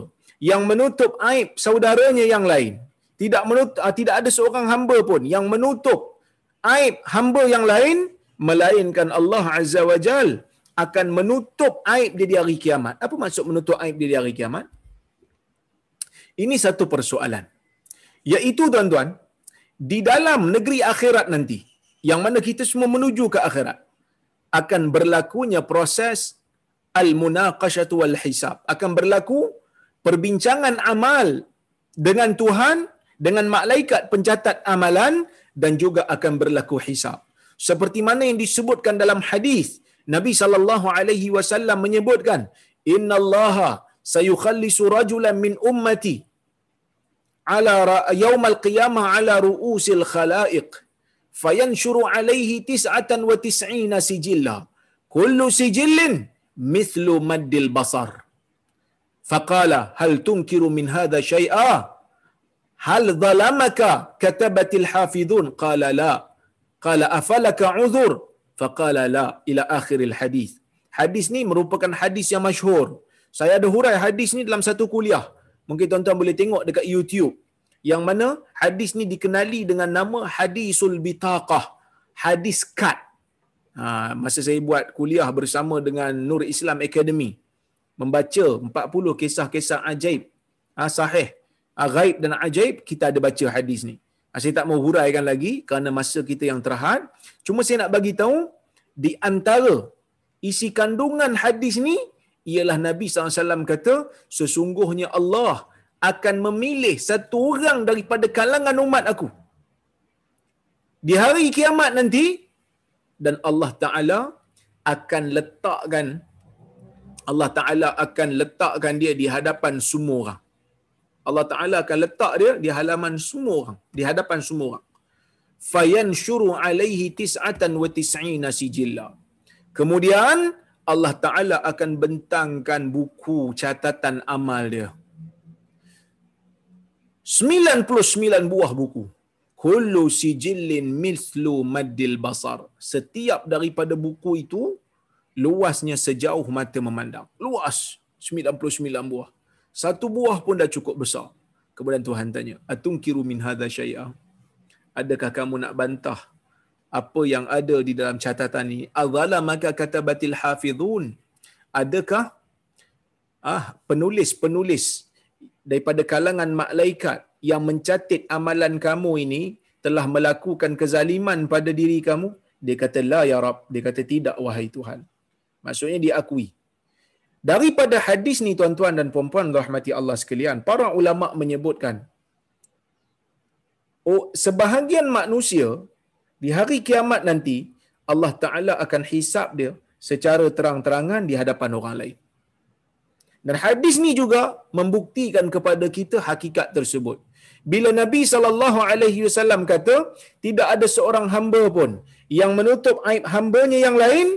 Speaker 1: yang menutup aib saudaranya yang lain. Tidak menutup, ah, tidak ada seorang hamba pun yang menutup aib hamba yang lain melainkan Allah azza wajal akan menutup aib dia di hari kiamat. Apa maksud menutup aib dia di hari kiamat? Ini satu persoalan. Iaitu tuan-tuan di dalam negeri akhirat nanti yang mana kita semua menuju ke akhirat akan berlakunya proses al-munaqashatu wal hisab akan berlaku perbincangan amal dengan Tuhan dengan malaikat pencatat amalan dan juga akan berlaku hisab. Seperti mana yang disebutkan dalam hadis Nabi sallallahu alaihi wasallam menyebutkan innallaha sayukhallisu rajulan min ummati ala yaumal qiyamah ala ru'usil khalaiq fayanshuru alaihi tis'atan wa tis'ina sijilla kullu sijillin mithlu maddil basar faqala hal tunkiru min hadha shay'a hal zalamaka katabatil hafidhun qala la qala afalaka uzur faqala la ila akhiril hadis hadis ni merupakan hadis yang masyhur. Saya ada hurai hadis ni dalam satu kuliah. Mungkin tuan-tuan boleh tengok dekat YouTube yang mana hadis ni dikenali dengan nama hadisul bitaqah hadis kad. Ha, masa saya buat kuliah bersama dengan Nur Islam Academy membaca 40 kisah-kisah ajaib. Ha, sahih. Ha, gaib dan ajaib kita ada baca hadis ni. Ha, saya tak mau huraikan lagi kerana masa kita yang terhad. Cuma saya nak bagi tahu di antara isi kandungan hadis ni ialah Nabi SAW kata sesungguhnya Allah akan memilih satu orang daripada kalangan umat aku di hari kiamat nanti dan Allah Taala akan letakkan Allah Taala akan letakkan dia di hadapan semua orang. Allah Taala akan letak dia di halaman semua orang, di hadapan semua orang. Fayanshuru alaihi tis'atan wa tis'ina sijilla. Kemudian Allah Taala akan bentangkan buku catatan amal dia. 99 buah buku. Kullu sijillin mislu maddil basar. Setiap daripada buku itu, luasnya sejauh mata memandang. Luas. 99 buah. Satu buah pun dah cukup besar. Kemudian Tuhan tanya, Atungkiru min hadha syai'ah? Adakah kamu nak bantah apa yang ada di dalam catatan ini? Azala maka kata batil. Adakah ah penulis-penulis daripada kalangan malaikat yang mencatat amalan kamu ini telah melakukan kezaliman pada diri kamu dia kata la ya rab. Dia kata tidak wahai tuhan. Maksudnya dia akui. Daripada hadis ni tuan-tuan dan puan-puan rahmati Allah sekalian para ulama menyebutkan oh sebahagian manusia di hari kiamat nanti Allah taala akan hisap dia secara terang-terangan di hadapan orang lain dan hadis ni juga membuktikan kepada kita hakikat tersebut. Bila Nabi sallallahu alaihi wasallam kata, tidak ada seorang hamba pun yang menutup aib hambanya yang lain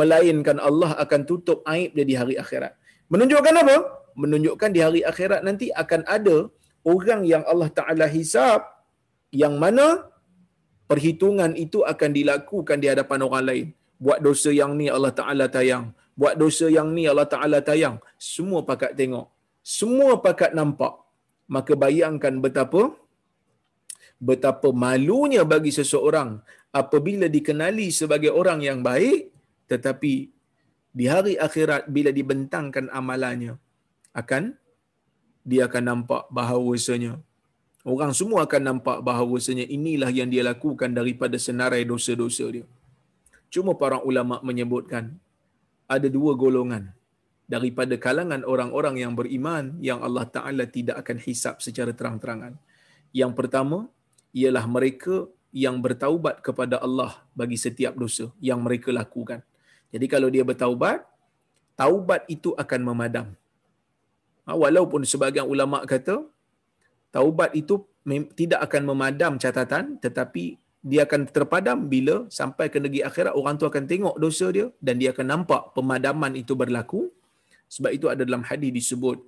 Speaker 1: melainkan Allah akan tutup aib dia di hari akhirat. Menunjukkan apa? Menunjukkan di hari akhirat nanti akan ada orang yang Allah Ta'ala hisap yang mana perhitungan itu akan dilakukan di hadapan orang lain. Buat dosa yang ni Allah Ta'ala tayang. Buat dosa yang ni Allah Ta'ala tayang. Semua pakat tengok. Semua pakat nampak. Maka bayangkan betapa betapa malunya bagi seseorang apabila dikenali sebagai orang yang baik tetapi di hari akhirat bila dibentangkan amalannya akan dia akan nampak bahawasanya orang semua akan nampak bahawasanya inilah yang dia lakukan daripada senarai dosa-dosa dia. Cuma para ulama menyebutkan ada dua golongan daripada kalangan orang-orang yang beriman yang Allah Taala tidak akan hisap secara terang-terangan. Yang pertama ialah mereka yang bertaubat kepada Allah bagi setiap dosa yang mereka lakukan. Jadi kalau dia bertaubat, taubat itu akan memadam. Ha, walaupun sebagian ulama kata taubat itu tidak akan memadam catatan tetapi dia akan terpadam bila sampai ke negeri akhirat orang tu akan tengok dosa dia dan dia akan nampak pemadaman itu berlaku. Sebab itu ada dalam hadis disebut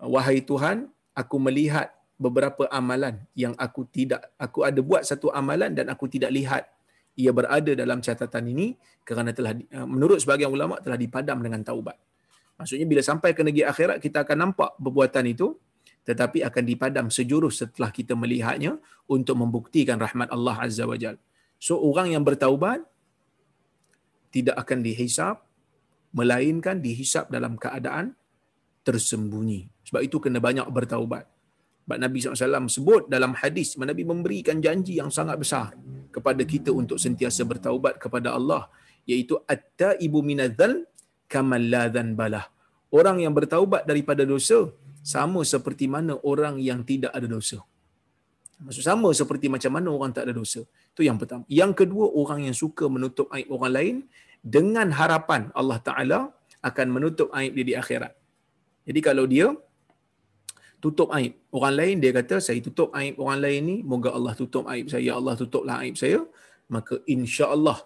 Speaker 1: wahai Tuhan aku melihat beberapa amalan yang aku tidak aku ada buat satu amalan dan aku tidak lihat. Ia berada dalam catatan ini kerana telah uh, menurut sebagian ulama telah dipadam dengan taubat. Maksudnya bila sampai ke negeri akhirat kita akan nampak perbuatan itu tetapi akan dipadam sejurus setelah kita melihatnya untuk membuktikan rahmat Allah Azza wa Jal. So orang yang bertaubat tidak akan dihisap melainkan dihisap dalam keadaan tersembunyi. Sebab itu kena banyak bertaubat. Sebab Nabi SAW sebut dalam hadis, Nabi memberikan janji yang sangat besar kepada kita untuk sentiasa bertaubat kepada Allah, iaitu at-taibu minadzal kamal la balah. Orang yang bertaubat daripada dosa sama seperti mana orang yang tidak ada dosa. Maksud sama seperti macam mana orang tak ada dosa. Itu yang pertama. Yang kedua, orang yang suka menutup aib orang lain dengan harapan Allah Taala akan menutup aib dia di akhirat. Jadi kalau dia tutup aib orang lain dia kata saya tutup aib orang lain ni moga Allah tutup aib saya ya Allah tutuplah aib saya maka insya-Allah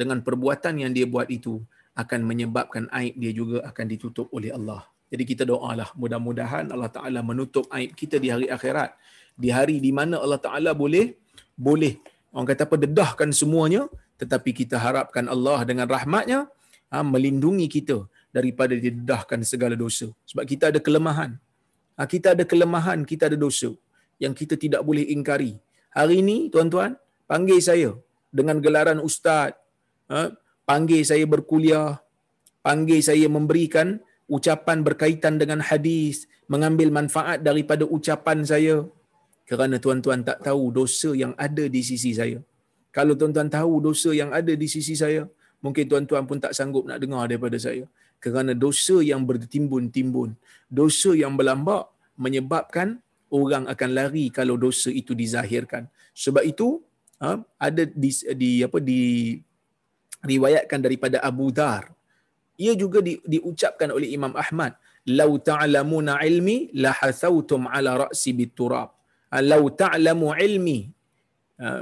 Speaker 1: dengan perbuatan yang dia buat itu akan menyebabkan aib dia juga akan ditutup oleh Allah. Jadi kita doalah mudah-mudahan Allah Taala menutup aib kita di hari akhirat. Di hari di mana Allah Taala boleh boleh orang kata apa dedahkan semuanya tetapi kita harapkan Allah dengan rahmatnya ha, melindungi kita daripada didedahkan segala dosa. Sebab kita ada kelemahan. Ha, kita ada kelemahan, kita ada dosa yang kita tidak boleh ingkari. Hari ini, tuan-tuan, panggil saya dengan gelaran ustaz, ha, panggil saya berkuliah, panggil saya memberikan ucapan berkaitan dengan hadis, mengambil manfaat daripada ucapan saya. Kerana tuan-tuan tak tahu dosa yang ada di sisi saya. Kalau tuan-tuan tahu dosa yang ada di sisi saya, mungkin tuan-tuan pun tak sanggup nak dengar daripada saya kerana dosa yang bertimbun-timbun, dosa yang berlambak menyebabkan orang akan lari kalau dosa itu dizahirkan. Sebab itu ha, ada di, di apa di riwayatkan daripada Abu Dar. Ia juga di, diucapkan oleh Imam Ahmad, "Lau ta'lamuna ilmi la hasautum ala ra'si biturab." Ha, "Lau ta'lamu ilmi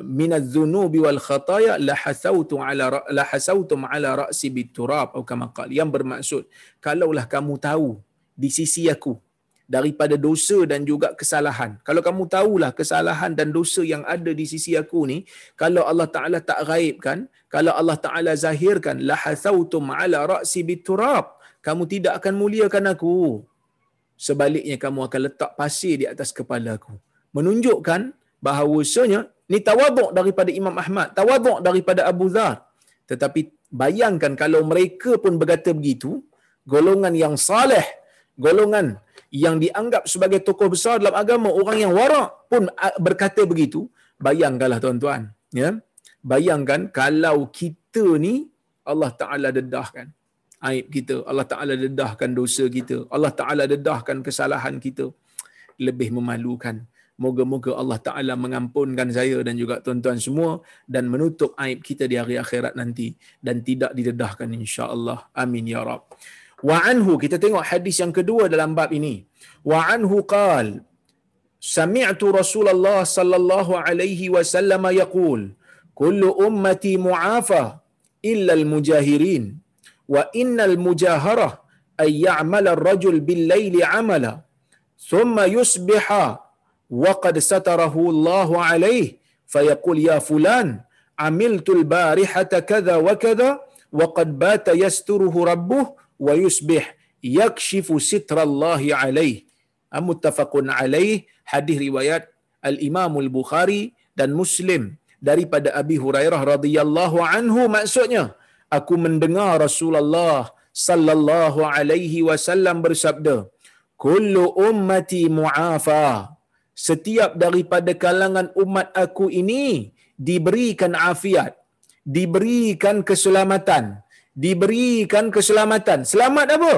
Speaker 1: min adh-dhunubi wal khataya la hasautu ala la hasautum ala ra'si biturab atau kama qala yang bermaksud kalaulah kamu tahu di sisi aku daripada dosa dan juga kesalahan. Kalau kamu tahulah kesalahan dan dosa yang ada di sisi aku ni kalau Allah taala tak gaibkan kalau Allah taala zahirkan la hasautum ala ra'si biturab kamu tidak akan muliakan aku. Sebaliknya kamu akan letak pasir di atas kepala aku. Menunjukkan bahawasanya Ni tawaduk daripada Imam Ahmad, tawaduk daripada Abu Dhar. Tetapi bayangkan kalau mereka pun berkata begitu, golongan yang saleh, golongan yang dianggap sebagai tokoh besar dalam agama, orang yang warak pun berkata begitu, bayangkanlah tuan-tuan. Ya? Bayangkan kalau kita ni Allah Ta'ala dedahkan aib kita. Allah Ta'ala dedahkan dosa kita. Allah Ta'ala dedahkan kesalahan kita. Lebih memalukan. Moga-moga Allah Ta'ala mengampunkan saya dan juga tuan-tuan semua dan menutup aib kita di hari akhirat nanti dan tidak didedahkan insya-Allah. Amin ya rab. Wa anhu kita tengok hadis yang kedua dalam bab ini. Wa anhu qal Sami'tu Rasulullah sallallahu alaihi wasallam yaqul kullu ummati mu'afa illa al-mujahirin wa innal mujaharah ay ya'mala ar-rajul bil-laili 'amala thumma yusbiha wa qad satarahu Allah 'alayhi fayaqul ya fulan amiltu al-barihata kadha wa kadha qad bata yasturuhu rabbuh wa yusbih yakshifu sitra Allah 'alayhi muttafaqun 'alayhi hadis riwayat al-Imam al-Bukhari dan Muslim daripada Abi Hurairah radhiyallahu anhu. Maksudnya aku mendengar Rasulullah sallallahu alaihi wasallam bersabda kullu ummati muafa. Setiap daripada kalangan umat aku ini diberikan afiat diberikan keselamatan diberikan keselamatan selamat apa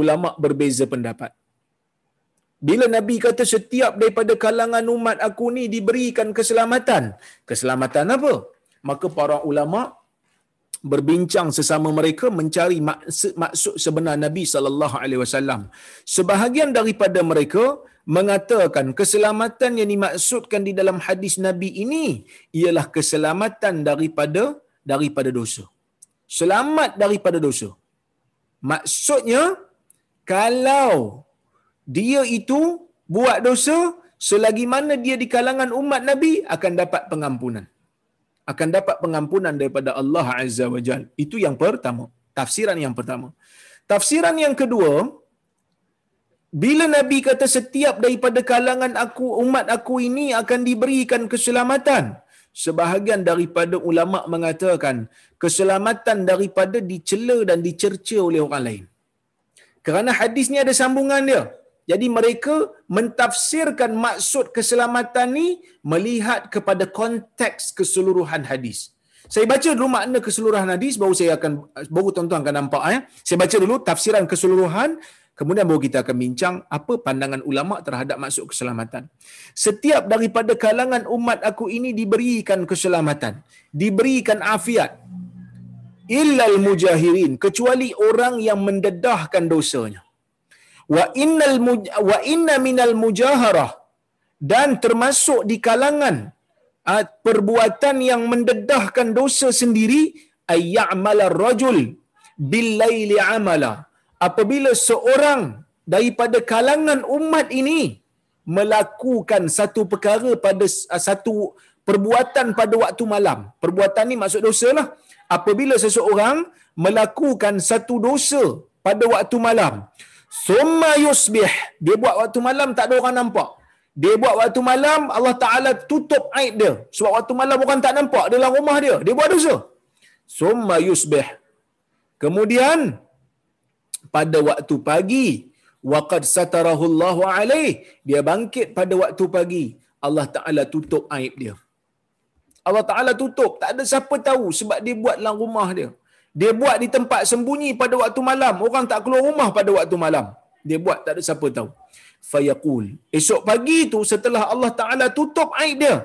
Speaker 1: ulama berbeza pendapat bila Nabi kata setiap daripada kalangan umat aku ni diberikan keselamatan. Keselamatan apa? Maka para ulama berbincang sesama mereka mencari maksud, maksud sebenar Nabi sallallahu alaihi wasallam. Sebahagian daripada mereka mengatakan keselamatan yang dimaksudkan di dalam hadis Nabi ini ialah keselamatan daripada daripada dosa. Selamat daripada dosa. Maksudnya kalau dia itu buat dosa selagi mana dia di kalangan umat Nabi akan dapat pengampunan. Akan dapat pengampunan daripada Allah Azza wa Jal. Itu yang pertama. Tafsiran yang pertama. Tafsiran yang kedua, bila Nabi kata setiap daripada kalangan aku, umat aku ini akan diberikan keselamatan. Sebahagian daripada ulama mengatakan keselamatan daripada dicela dan dicerca oleh orang lain. Kerana hadis ni ada sambungan dia. Jadi mereka mentafsirkan maksud keselamatan ni melihat kepada konteks keseluruhan hadis. Saya baca dulu makna keseluruhan hadis baru saya akan baru tuan-tuan akan nampak eh. Saya baca dulu tafsiran keseluruhan kemudian baru kita akan bincang apa pandangan ulama terhadap maksud keselamatan. Setiap daripada kalangan umat aku ini diberikan keselamatan, diberikan afiat. Illal mujahirin kecuali orang yang mendedahkan dosanya wa innal wa inna minal mujaharah dan termasuk di kalangan perbuatan yang mendedahkan dosa sendiri ayyamala rajul bil laili amala apabila seorang daripada kalangan umat ini melakukan satu perkara pada uh, satu perbuatan pada waktu malam perbuatan ni maksud dosa lah apabila seseorang melakukan satu dosa pada waktu malam Summa yusbih. Dia buat waktu malam tak ada orang nampak. Dia buat waktu malam Allah Taala tutup aib dia. Sebab waktu malam orang tak nampak dalam rumah dia. Dia buat dosa. Summa yusbih. Kemudian pada waktu pagi waqad satarahu Allahu alaih dia bangkit pada waktu pagi Allah Taala tutup aib dia. Allah Taala tutup, tak ada siapa tahu sebab dia buat dalam rumah dia. Dia buat di tempat sembunyi pada waktu malam. Orang tak keluar rumah pada waktu malam. Dia buat tak ada siapa tahu. Fayaqul. Esok pagi tu setelah Allah Ta'ala tutup aib dia.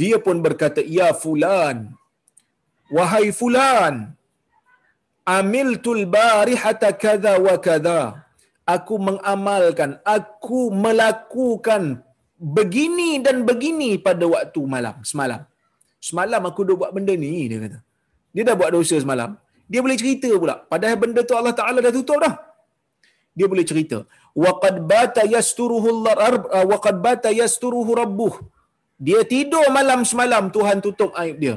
Speaker 1: Dia pun berkata, Ya fulan. Wahai fulan. Amiltul barihata kada wa kada. Aku mengamalkan, aku melakukan begini dan begini pada waktu malam, semalam. Semalam aku dah buat benda ni, dia kata. Dia dah buat dosa semalam dia boleh cerita pula padahal benda tu Allah Taala dah tutup dah dia boleh cerita waqad bata yasturuhu Allah waqad bata yasturuhu rabbuh dia tidur malam semalam Tuhan tutup aib dia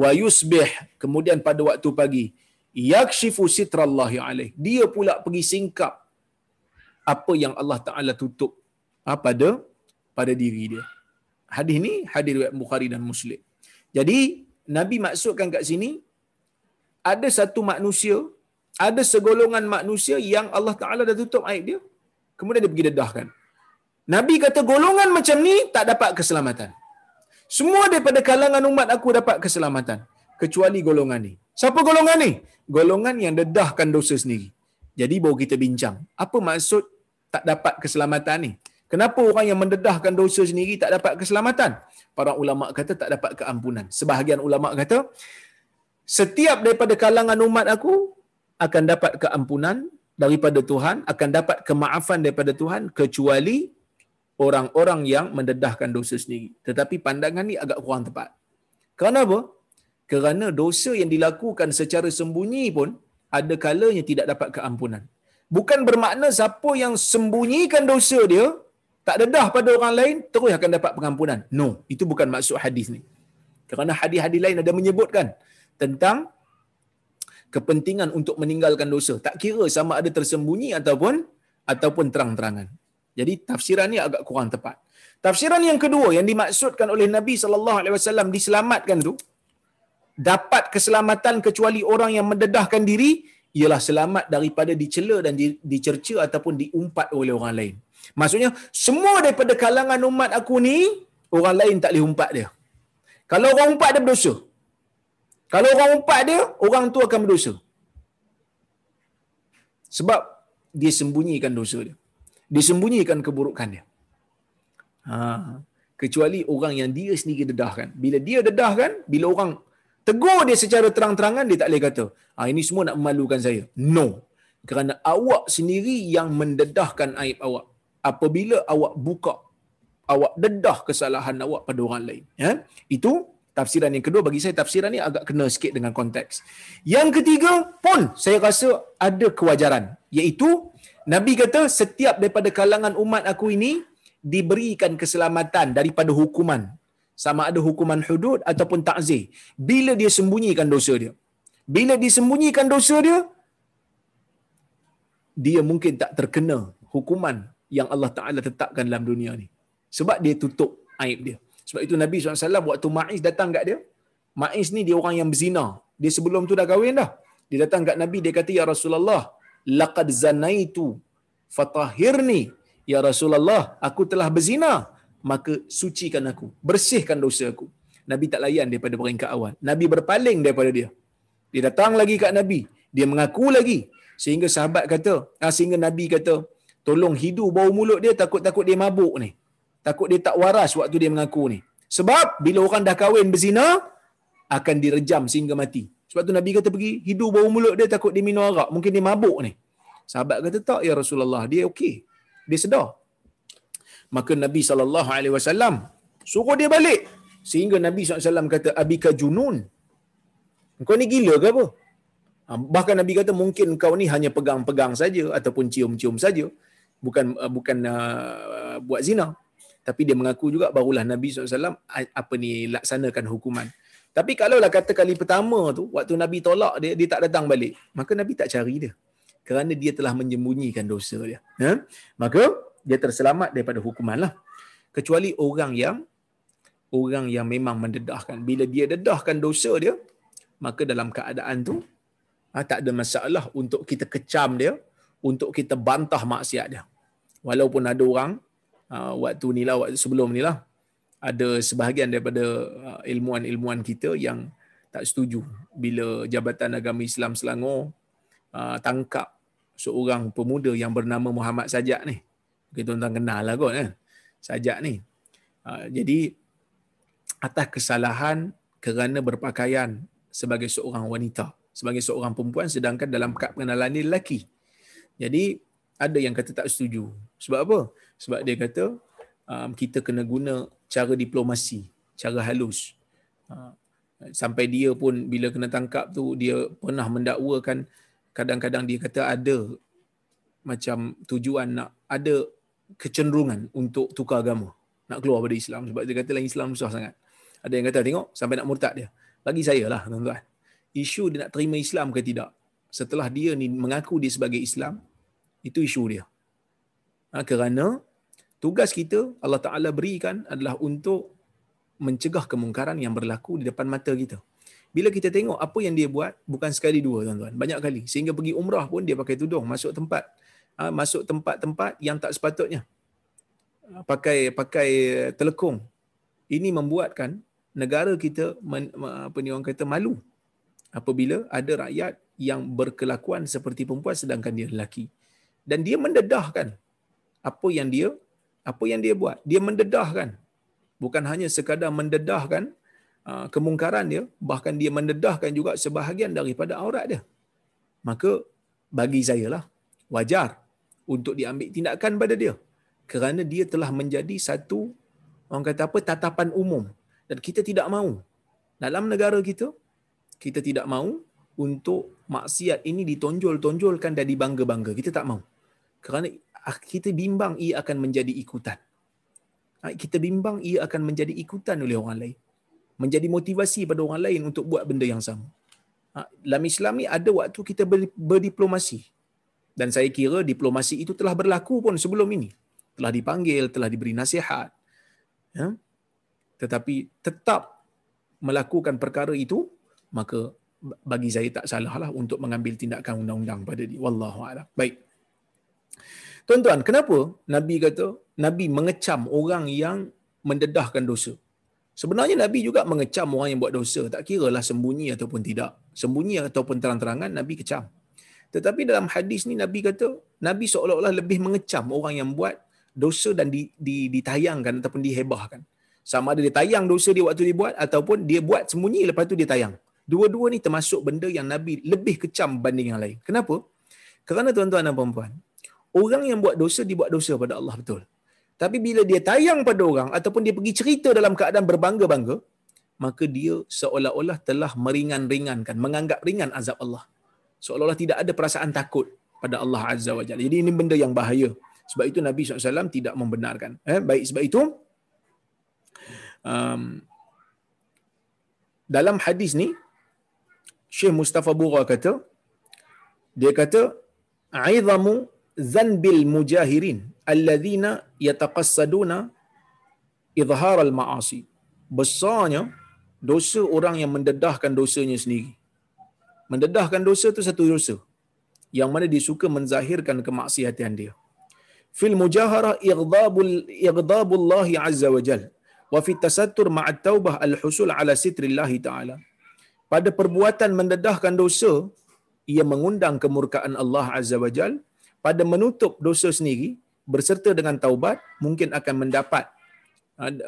Speaker 1: wa yusbih kemudian pada waktu pagi yakshifu sitrallahi alaih dia pula pergi singkap apa yang Allah Taala tutup ha, pada pada diri dia hadis ni hadis riwayat Bukhari dan Muslim jadi Nabi maksudkan kat sini ada satu manusia, ada segolongan manusia yang Allah Ta'ala dah tutup aib dia, kemudian dia pergi dedahkan. Nabi kata golongan macam ni tak dapat keselamatan. Semua daripada kalangan umat aku dapat keselamatan. Kecuali golongan ni. Siapa golongan ni? Golongan yang dedahkan dosa sendiri. Jadi baru kita bincang. Apa maksud tak dapat keselamatan ni? Kenapa orang yang mendedahkan dosa sendiri tak dapat keselamatan? Para ulama kata tak dapat keampunan. Sebahagian ulama kata setiap daripada kalangan umat aku akan dapat keampunan daripada Tuhan, akan dapat kemaafan daripada Tuhan kecuali orang-orang yang mendedahkan dosa sendiri. Tetapi pandangan ni agak kurang tepat. Kerana apa? Kerana dosa yang dilakukan secara sembunyi pun ada kalanya tidak dapat keampunan. bukan bermakna siapa yang sembunyikan dosa dia tak dedah pada orang lain terus akan dapat pengampunan. No, itu bukan maksud hadis ni. Kerana hadis-hadis lain ada menyebutkan tentang kepentingan untuk meninggalkan dosa. Tak kira sama ada tersembunyi ataupun ataupun terang-terangan. Jadi tafsiran ni agak kurang tepat. Tafsiran yang kedua yang dimaksudkan oleh Nabi sallallahu alaihi wasallam diselamatkan tu dapat keselamatan kecuali orang yang mendedahkan diri ialah selamat daripada dicela dan dicerca ataupun diumpat oleh orang lain. Maksudnya semua daripada kalangan umat aku ni orang lain tak boleh umpat dia. Kalau orang umpat dia berdosa. Kalau orang umpat dia, orang tu akan berdosa. Sebab dia sembunyikan dosa dia. Dia sembunyikan keburukan dia. Ha. Kecuali orang yang dia sendiri dedahkan. Bila dia dedahkan, bila orang tegur dia secara terang-terangan, dia tak boleh kata, ah ini semua nak memalukan saya. No. Kerana awak sendiri yang mendedahkan aib awak. Apabila awak buka, awak dedah kesalahan awak pada orang lain. Ya? Itu tafsiran yang kedua bagi saya tafsiran ni agak kena sikit dengan konteks. Yang ketiga pun saya rasa ada kewajaran iaitu Nabi kata setiap daripada kalangan umat aku ini diberikan keselamatan daripada hukuman sama ada hukuman hudud ataupun takzir bila dia sembunyikan dosa dia. Bila disembunyikan dosa dia dia mungkin tak terkena hukuman yang Allah Taala tetapkan dalam dunia ni. Sebab dia tutup aib dia. Sebab itu Nabi SAW waktu Ma'iz datang kat dia, Ma'iz ni dia orang yang berzina. Dia sebelum tu dah kahwin dah. Dia datang kat Nabi, dia kata, Ya Rasulullah, laqad zanaitu fatahirni. Ya Rasulullah, aku telah berzina. Maka sucikan aku. Bersihkan dosa aku. Nabi tak layan daripada peringkat awal. Nabi berpaling daripada dia. Dia datang lagi kat Nabi. Dia mengaku lagi. Sehingga sahabat kata, ah, sehingga Nabi kata, tolong hidu bau mulut dia takut-takut dia mabuk ni. Takut dia tak waras waktu dia mengaku ni. Sebab bila orang dah kahwin berzina, akan direjam sehingga mati. Sebab tu Nabi kata pergi hidup bau mulut dia takut dia minum arak. Mungkin dia mabuk ni. Sahabat kata tak ya Rasulullah. Dia okey. Dia sedar. Maka Nabi SAW suruh dia balik. Sehingga Nabi SAW kata, Abika junun. Kau ni gila ke apa? Ha, bahkan Nabi kata mungkin kau ni hanya pegang-pegang saja ataupun cium-cium saja. Bukan bukan uh, buat zina tapi dia mengaku juga barulah Nabi SAW apa ni laksanakan hukuman. Tapi kalau lah kata kali pertama tu, waktu Nabi tolak dia, dia tak datang balik. Maka Nabi tak cari dia. Kerana dia telah menyembunyikan dosa dia. Ha? Maka dia terselamat daripada hukuman lah. Kecuali orang yang orang yang memang mendedahkan. Bila dia dedahkan dosa dia, maka dalam keadaan tu, ha, tak ada masalah untuk kita kecam dia, untuk kita bantah maksiat dia. Walaupun ada orang uh, waktu ni lah, waktu sebelum ni lah, ada sebahagian daripada uh, ilmuan-ilmuan kita yang tak setuju bila Jabatan Agama Islam Selangor uh, tangkap seorang pemuda yang bernama Muhammad Sajak ni. Mungkin tuan-tuan kenal lah kot kan. Sajak ni. Uh, jadi atas kesalahan kerana berpakaian sebagai seorang wanita, sebagai seorang perempuan sedangkan dalam kad pengenalan ni lelaki. Jadi ada yang kata tak setuju. Sebab apa? Sebab dia kata um, kita kena guna cara diplomasi, cara halus. Uh, sampai dia pun bila kena tangkap tu dia pernah mendakwakan kadang-kadang dia kata ada macam tujuan nak ada kecenderungan untuk tukar agama, nak keluar dari Islam sebab dia kata lain Islam susah sangat. Ada yang kata tengok sampai nak murtad dia. Bagi saya lah tuan-tuan. Isu dia nak terima Islam ke tidak? Setelah dia ni mengaku dia sebagai Islam, itu isu dia. Ha, kerana tugas kita Allah Ta'ala berikan adalah untuk mencegah kemungkaran yang berlaku di depan mata kita. Bila kita tengok apa yang dia buat, bukan sekali dua tuan-tuan, banyak kali. Sehingga pergi umrah pun dia pakai tudung, masuk tempat ha, masuk tempat-tempat yang tak sepatutnya. Ha, pakai pakai telekung. Ini membuatkan negara kita apa ni orang kata malu apabila ada rakyat yang berkelakuan seperti perempuan sedangkan dia lelaki. Dan dia mendedahkan apa yang dia apa yang dia buat. Dia mendedahkan. Bukan hanya sekadar mendedahkan uh, kemungkaran dia bahkan dia mendedahkan juga sebahagian daripada aurat dia. Maka bagi saya lah wajar untuk diambil tindakan pada dia kerana dia telah menjadi satu orang kata apa tatapan umum dan kita tidak mahu dalam negara kita kita tidak mahu untuk maksiat ini ditonjol-tonjolkan dan dibangga-bangga. Kita tak mau. Kerana ah, kita bimbang ia akan menjadi ikutan. Ah, kita bimbang ia akan menjadi ikutan oleh orang lain. Menjadi motivasi pada orang lain untuk buat benda yang sama. Ah, dalam Islam ni ada waktu kita berdiplomasi. Dan saya kira diplomasi itu telah berlaku pun sebelum ini. Telah dipanggil, telah diberi nasihat. Ya? Tetapi tetap melakukan perkara itu, maka bagi saya tak salah lah untuk mengambil tindakan undang-undang pada dia. Wallahu a'lam. Baik. Tuan-tuan, kenapa Nabi kata Nabi mengecam orang yang mendedahkan dosa? Sebenarnya Nabi juga mengecam orang yang buat dosa. Tak kira lah sembunyi ataupun tidak. Sembunyi ataupun terang-terangan, Nabi kecam. Tetapi dalam hadis ni Nabi kata, Nabi seolah-olah lebih mengecam orang yang buat dosa dan ditayangkan ataupun dihebahkan. Sama ada dia tayang dosa dia waktu dia buat ataupun dia buat sembunyi lepas tu dia tayang. Dua-dua ni termasuk benda yang Nabi lebih kecam banding yang lain. Kenapa? Kerana tuan-tuan dan puan-puan, orang yang buat dosa, dia buat dosa pada Allah betul. Tapi bila dia tayang pada orang ataupun dia pergi cerita dalam keadaan berbangga-bangga, maka dia seolah-olah telah meringan-ringankan, menganggap ringan azab Allah. Seolah-olah tidak ada perasaan takut pada Allah Azza wa Jalla. Jadi ini benda yang bahaya. Sebab itu Nabi SAW tidak membenarkan. Eh, baik sebab itu, um, dalam hadis ni, Syekh Mustafa Bura kata, dia kata, "Aizamu zanbil mujahirin alladhina yataqassaduna izhar al-ma'asi." Besarnya dosa orang yang mendedahkan dosanya sendiri. Mendedahkan dosa itu satu dosa. Yang mana dia suka menzahirkan kemaksiatan dia. Fil mujahara ighdabul ighdabullah azza wa jalla wa fi tasattur ma'a taubah al-husul ala sitrillah ta'ala. Pada perbuatan mendedahkan dosa ia mengundang kemurkaan Allah Azza wa Jal. Pada menutup dosa sendiri berserta dengan taubat mungkin akan mendapat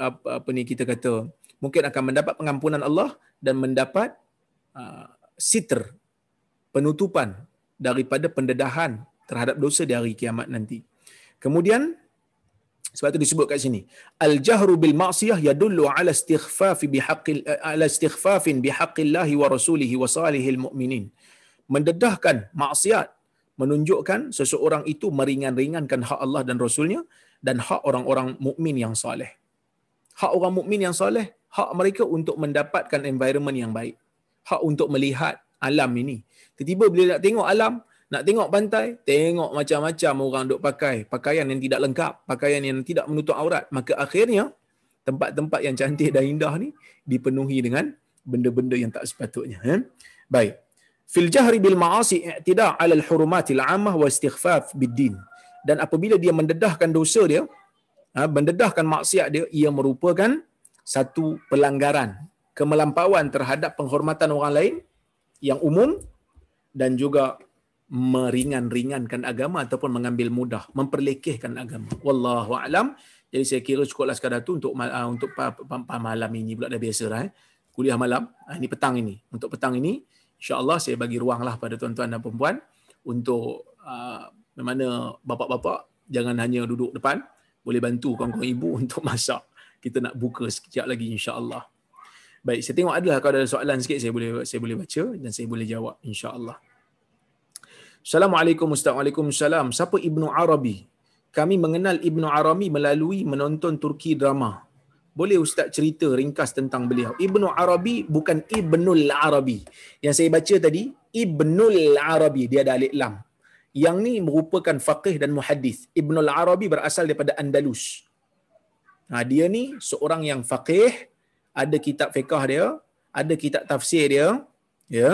Speaker 1: apa, ni kita kata mungkin akan mendapat pengampunan Allah dan mendapat sitr penutupan daripada pendedahan terhadap dosa di hari kiamat nanti. Kemudian sebab itu disebut kat sini. Al-jahru bil ma'siyah yadullu ala istighfafi bihaqqi ala istighfafin bihaqqillahi wa rasulihi wa salihil mu'minin. Mendedahkan maksiat menunjukkan seseorang itu meringan-ringankan hak Allah dan Rasulnya dan hak orang-orang mukmin yang soleh. Hak orang mukmin yang soleh, hak mereka untuk mendapatkan environment yang baik. Hak untuk melihat alam ini. Tiba-tiba bila nak tengok alam, nak tengok pantai, tengok macam-macam orang duk pakai pakaian yang tidak lengkap, pakaian yang tidak menutup aurat. Maka akhirnya tempat-tempat yang cantik dan indah ni dipenuhi dengan benda-benda yang tak sepatutnya. Eh? Baik. Fil jahri bil ma'asi i'tida' 'ala al-hurumatil 'ammah wa istighfaf bid-din. Dan apabila dia mendedahkan dosa dia, ha, mendedahkan maksiat dia, ia merupakan satu pelanggaran, kemelampauan terhadap penghormatan orang lain yang umum dan juga meringan-ringankan agama ataupun mengambil mudah memperlekehkan agama. Wallahu alam. Jadi saya kira cukuplah sekadar tu untuk uh, untuk malam ini pula dah biasa dah eh. kuliah malam uh, ini petang ini. Untuk petang ini insyaallah saya bagi ruanglah pada tuan-tuan dan puan untuk uh, mana bapak-bapak jangan hanya duduk depan boleh bantu kawan-kawan ibu untuk masak. Kita nak buka sekejap lagi insyaallah baik saya tengok adalah kalau ada soalan sikit saya boleh saya boleh baca dan saya boleh jawab insyaallah Assalamualaikum Ustaz. Waalaikumsalam. Siapa Ibnu Arabi? Kami mengenal Ibnu Arabi melalui menonton Turki drama. Boleh Ustaz cerita ringkas tentang beliau? Ibnu Arabi bukan Ibnul Arabi. Yang saya baca tadi, Ibnul Arabi. Dia ada alif lam. Yang ni merupakan faqih dan muhaddis. Ibnul Arabi berasal daripada Andalus. Ha, dia ni seorang yang faqih, ada kitab fiqah dia, ada kitab tafsir dia, ya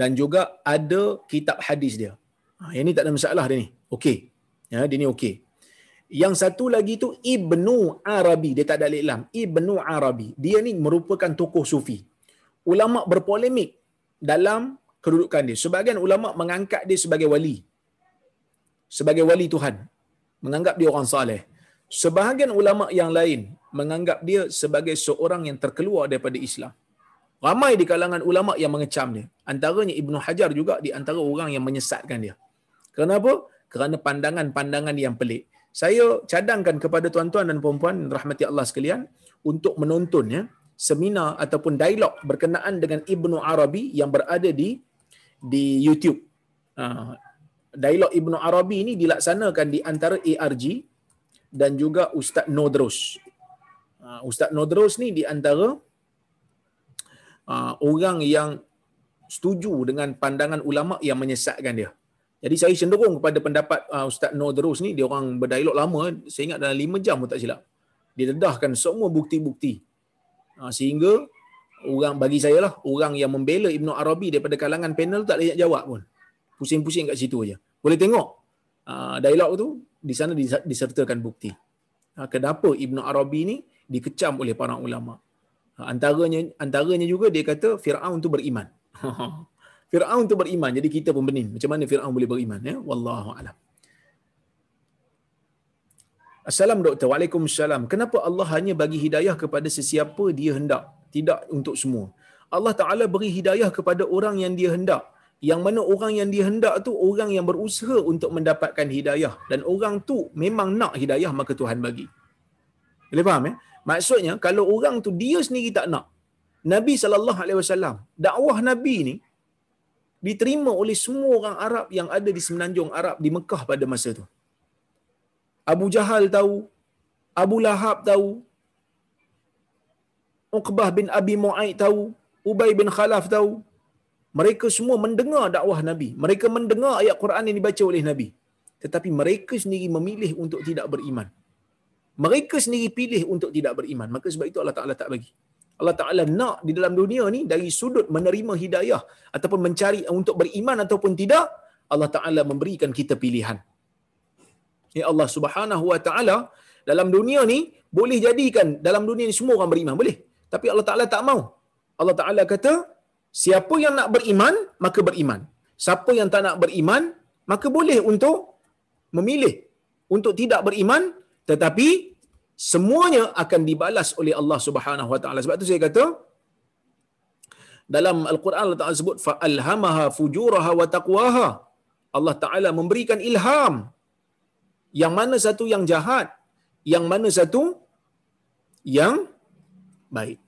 Speaker 1: dan juga ada kitab hadis dia. Ha, yang ni tak ada masalah dia ni. Okey. Ya, dia ni okey. Yang satu lagi tu Ibnu Arabi. Dia tak ada lam. Ibnu Arabi. Dia ni merupakan tokoh sufi. Ulama berpolemik dalam kedudukan dia. Sebagian ulama mengangkat dia sebagai wali. Sebagai wali Tuhan. Menganggap dia orang saleh. Sebahagian ulama yang lain menganggap dia sebagai seorang yang terkeluar daripada Islam. Ramai di kalangan ulama yang mengecam dia. Antaranya Ibnu Hajar juga di antara orang yang menyesatkan dia. Kenapa? Kerana pandangan-pandangan yang pelik. Saya cadangkan kepada tuan-tuan dan puan-puan rahmati Allah sekalian untuk menonton ya seminar ataupun dialog berkenaan dengan Ibnu Arabi yang berada di di YouTube. Uh, dialog Ibnu Arabi ini dilaksanakan di antara ARG dan juga Ustaz Nodros. Uh, Ustaz Nodros ni di antara uh, orang yang setuju dengan pandangan ulama yang menyesatkan dia. Jadi saya cenderung kepada pendapat uh, Ustaz Nodros ni, dia orang berdialog lama, saya ingat dalam 5 jam pun tak silap. Dia dedahkan semua bukti-bukti. Sehingga orang bagi saya lah, orang yang membela Ibnu Arabi daripada kalangan panel tak layak jawab pun. Pusing-pusing kat situ aja. Boleh tengok dialog tu, di sana disertakan bukti. Kenapa Ibnu Arabi ni dikecam oleh para ulama. Uh, antaranya antaranya juga dia kata Firaun tu beriman. Firaun tu beriman, jadi kita pun bening. Macam mana Firaun boleh beriman ya? Wallahu alam. Assalamualaikum doktor. Waalaikumsalam. Kenapa Allah hanya bagi hidayah kepada sesiapa dia hendak, tidak untuk semua? Allah Taala beri hidayah kepada orang yang dia hendak. Yang mana orang yang dia hendak tu orang yang berusaha untuk mendapatkan hidayah dan orang tu memang nak hidayah maka Tuhan bagi. Boleh faham ya? Maksudnya kalau orang tu dia sendiri tak nak, Nabi sallallahu alaihi wasallam, dakwah Nabi ni diterima oleh semua orang Arab yang ada di semenanjung Arab di Mekah pada masa tu. Abu Jahal tahu, Abu Lahab tahu, Uqbah bin Abi Mu'aid tahu, Ubay bin Khalaf tahu. Mereka semua mendengar dakwah Nabi. Mereka mendengar ayat Quran yang dibaca oleh Nabi. Tetapi mereka sendiri memilih untuk tidak beriman. Mereka sendiri pilih untuk tidak beriman. Maka sebab itu Allah Ta'ala tak bagi. Allah Ta'ala nak di dalam dunia ni dari sudut menerima hidayah ataupun mencari untuk beriman ataupun tidak, Allah Ta'ala memberikan kita pilihan. Ya Allah Subhanahu Wa Ta'ala dalam dunia ni boleh jadikan dalam dunia ni semua orang beriman. Boleh. Tapi Allah Ta'ala tak mau. Allah Ta'ala kata, siapa yang nak beriman, maka beriman. Siapa yang tak nak beriman, maka boleh untuk memilih untuk tidak beriman tetapi semuanya akan dibalas oleh Allah Subhanahu wa taala. Sebab tu saya kata dalam Al-Quran Allah Taala sebut fa alhamaha fujuraha wa taqwaha. Allah Taala memberikan ilham yang mana satu yang jahat, yang mana satu yang baik.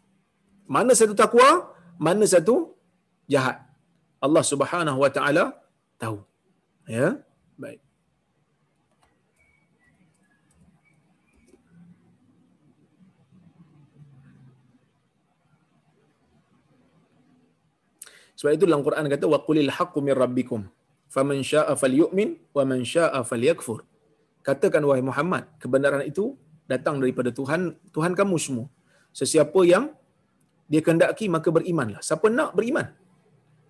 Speaker 1: Mana satu takwa, mana satu jahat. Allah Subhanahu wa taala tahu. Ya, baik. Sebab itu dalam Quran kata waqulil haqqu mir rabbikum faman syaa'a falyu'min wa man syaa'a falyakfur. Katakan wahai Muhammad, kebenaran itu datang daripada Tuhan, Tuhan kamu semua. Sesiapa yang dia kehendaki maka berimanlah. Siapa nak beriman?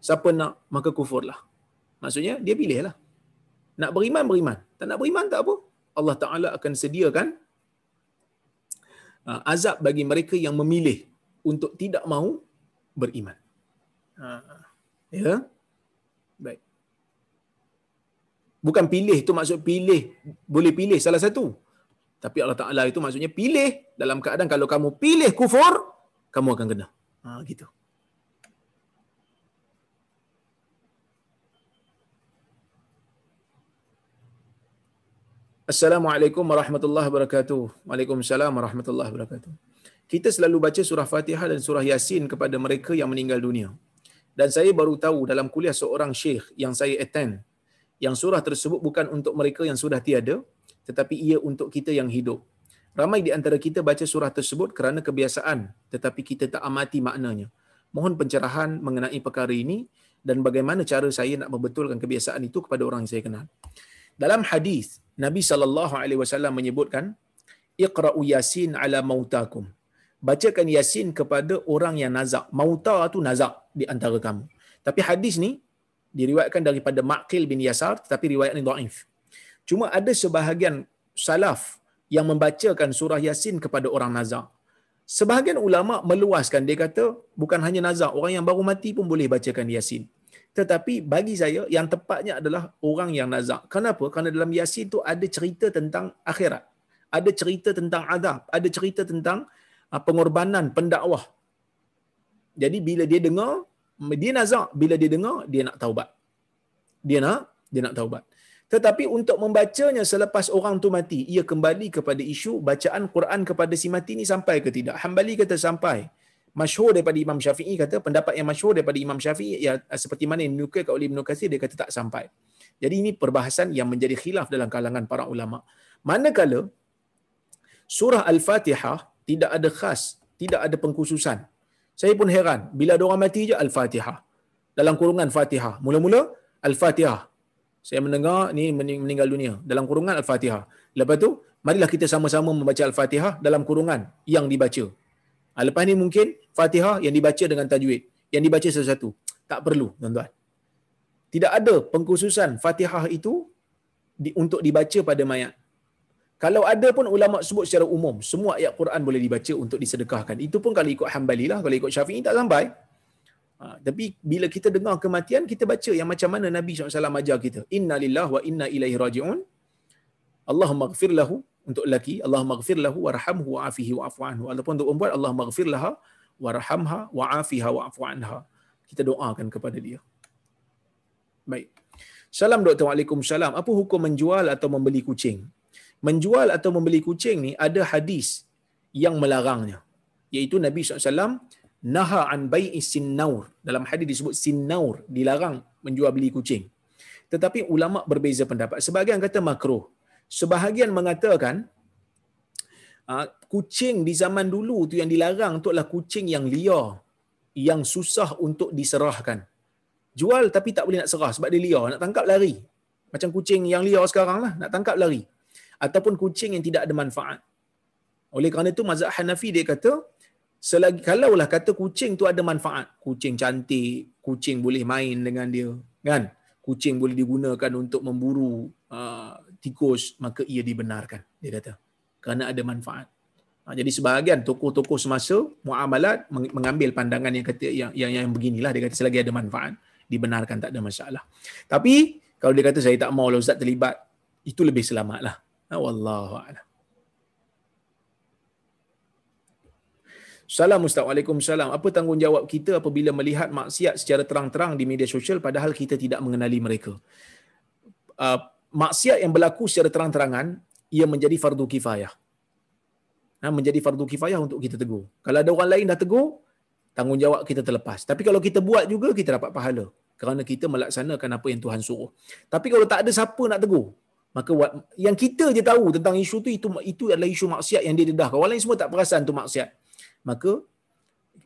Speaker 1: Siapa nak maka kufurlah. Maksudnya dia pilihlah. Nak beriman beriman, tak nak beriman tak apa. Allah Taala akan sediakan uh, azab bagi mereka yang memilih untuk tidak mahu beriman. Ha. Ya. Baik. Bukan pilih itu maksud pilih boleh pilih salah satu. Tapi Allah Taala itu maksudnya pilih dalam keadaan kalau kamu pilih kufur, kamu akan kena. Ha gitu. Assalamualaikum warahmatullahi wabarakatuh. Waalaikumsalam warahmatullahi wabarakatuh. Kita selalu baca surah Fatihah dan surah Yasin kepada mereka yang meninggal dunia. Dan saya baru tahu dalam kuliah seorang syekh yang saya attend, yang surah tersebut bukan untuk mereka yang sudah tiada, tetapi ia untuk kita yang hidup. Ramai di antara kita baca surah tersebut kerana kebiasaan, tetapi kita tak amati maknanya. Mohon pencerahan mengenai perkara ini dan bagaimana cara saya nak membetulkan kebiasaan itu kepada orang yang saya kenal. Dalam hadis Nabi sallallahu alaihi wasallam menyebutkan iqra'u yasin ala mautakum bacakan yasin kepada orang yang nazak. Mauta tu nazak di antara kamu. Tapi hadis ni diriwayatkan daripada Maqil bin Yasar tetapi riwayat ni dhaif. Cuma ada sebahagian salaf yang membacakan surah yasin kepada orang nazak. Sebahagian ulama meluaskan dia kata bukan hanya nazak, orang yang baru mati pun boleh bacakan yasin. Tetapi bagi saya yang tepatnya adalah orang yang nazak. Kenapa? Kerana dalam yasin tu ada cerita tentang akhirat. Ada cerita tentang azab, ada cerita tentang pengorbanan pendakwah. Jadi bila dia dengar, dia nazak. Bila dia dengar, dia nak taubat. Dia nak, dia nak taubat. Tetapi untuk membacanya selepas orang tu mati, ia kembali kepada isu bacaan Quran kepada si mati ni sampai ke tidak. Hambali kata sampai. masyhur daripada Imam Syafi'i kata pendapat yang masyhur daripada Imam Syafi'i ya seperti mana yang dinukilkan oleh Ibnu Katsir dia kata tak sampai. Jadi ini perbahasan yang menjadi khilaf dalam kalangan para ulama. Manakala surah Al-Fatihah tidak ada khas, tidak ada pengkhususan. Saya pun heran bila ada orang mati je Al-Fatihah. Dalam kurungan Fatihah. Mula-mula Al-Fatihah. Saya mendengar ni meninggal dunia dalam kurungan Al-Fatihah. Lepas tu marilah kita sama-sama membaca Al-Fatihah dalam kurungan yang dibaca. Ha, lepas ni mungkin Fatihah yang dibaca dengan tajwid. Yang dibaca satu-satu. Tak perlu, tuan-tuan. Tidak ada pengkhususan Fatihah itu di, untuk dibaca pada mayat. Kalau ada pun ulama sebut secara umum, semua ayat Quran boleh dibaca untuk disedekahkan. Itu pun kalau ikut Hambali lah, kalau ikut Syafi'i tak sampai. Ha, tapi bila kita dengar kematian, kita baca yang macam mana Nabi SAW ajar kita. Inna lillah wa inna ilaihi raji'un. Allahumma gfir lahu untuk lelaki Allah maghfir lahu warhamhu wa'afihi wa'fu anhu ataupun untuk perempuan Allah maghfir laha warhamha wa'afiha wa'fu anha kita doakan kepada dia baik salam doktor waalaikumsalam apa hukum menjual atau membeli kucing menjual atau membeli kucing ni ada hadis yang melarangnya. Iaitu Nabi SAW naha an bai'i sinnaur. Dalam hadis disebut sinnaur dilarang menjual beli kucing. Tetapi ulama berbeza pendapat. Sebahagian kata makruh. Sebahagian mengatakan uh, kucing di zaman dulu tu yang dilarang tu adalah kucing yang liar yang susah untuk diserahkan. Jual tapi tak boleh nak serah sebab dia liar. Nak tangkap lari. Macam kucing yang liar sekarang lah nak tangkap lari ataupun kucing yang tidak ada manfaat. Oleh kerana itu mazhab Hanafi dia kata selagi kalaulah kata kucing tu ada manfaat kucing cantik kucing boleh main dengan dia kan? Kucing boleh digunakan untuk memburu uh, tikus maka ia dibenarkan dia kata. Kerana ada manfaat. Ha, jadi sebahagian tokoh-tokoh semasa muamalat mengambil pandangan yang kata yang yang, yang beginilah. Dia kata selagi ada manfaat dibenarkan tak ada masalah. Tapi kalau dia kata saya tak mau lah ustaz terlibat itu lebih selamatlah wallahu a'lam Salam Ustaz. Waalaikumsalam. Apa tanggungjawab kita apabila melihat maksiat secara terang-terang di media sosial padahal kita tidak mengenali mereka? Uh, maksiat yang berlaku secara terang-terangan ia menjadi fardu kifayah. Ha, menjadi fardu kifayah untuk kita tegur. Kalau ada orang lain dah tegur, tanggungjawab kita terlepas. Tapi kalau kita buat juga, kita dapat pahala. Kerana kita melaksanakan apa yang Tuhan suruh. Tapi kalau tak ada siapa nak tegur, maka yang kita je tahu tentang isu tu itu itu adalah isu maksiat yang dia dedah. Orang lain semua tak perasan tu maksiat. Maka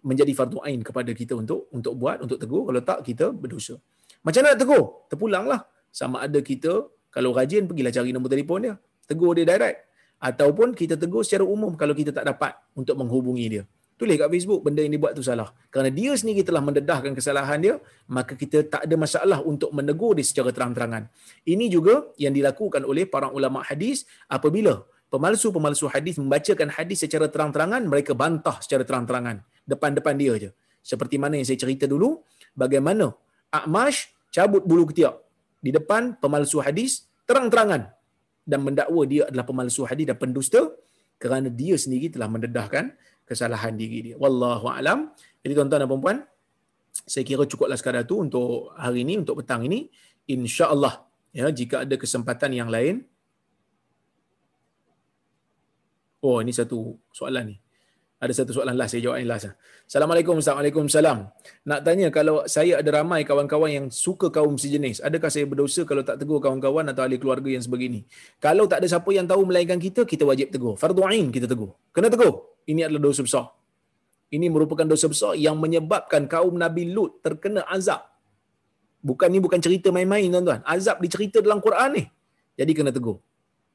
Speaker 1: menjadi fardu ain kepada kita untuk untuk buat, untuk tegur. Kalau tak, kita berdosa. Macam mana nak tegur? Terpulanglah. Sama ada kita kalau rajin, pergilah cari nombor telefon dia. Tegur dia direct. Ataupun kita tegur secara umum kalau kita tak dapat untuk menghubungi dia. Tulis kat Facebook, benda yang dibuat tu salah. Kerana dia sendiri telah mendedahkan kesalahan dia, maka kita tak ada masalah untuk menegur dia secara terang-terangan. Ini juga yang dilakukan oleh para ulama hadis apabila pemalsu-pemalsu hadis membacakan hadis secara terang-terangan, mereka bantah secara terang-terangan. Depan-depan dia je. Seperti mana yang saya cerita dulu, bagaimana Akmash cabut bulu ketiak di depan pemalsu hadis terang-terangan dan mendakwa dia adalah pemalsu hadis dan pendusta kerana dia sendiri telah mendedahkan kesalahan diri dia. Wallahu alam. Jadi tuan-tuan dan puan saya kira cukuplah sekadar tu untuk hari ini untuk petang ini. Insya-Allah ya jika ada kesempatan yang lain Oh, ini satu soalan ni. Ada satu soalan last, saya jawab yang last. Assalamualaikum, Assalamualaikum, salam. Nak tanya, kalau saya ada ramai kawan-kawan yang suka kaum sejenis, adakah saya berdosa kalau tak tegur kawan-kawan atau ahli keluarga yang sebegini? Kalau tak ada siapa yang tahu melainkan kita, kita wajib tegur. Fardu ain kita tegur. Kena tegur. Ini adalah dosa besar. Ini merupakan dosa besar yang menyebabkan kaum Nabi Lut terkena azab. Bukan ni bukan cerita main-main tuan-tuan. Azab dicerita dalam Quran ni. Jadi kena tegur.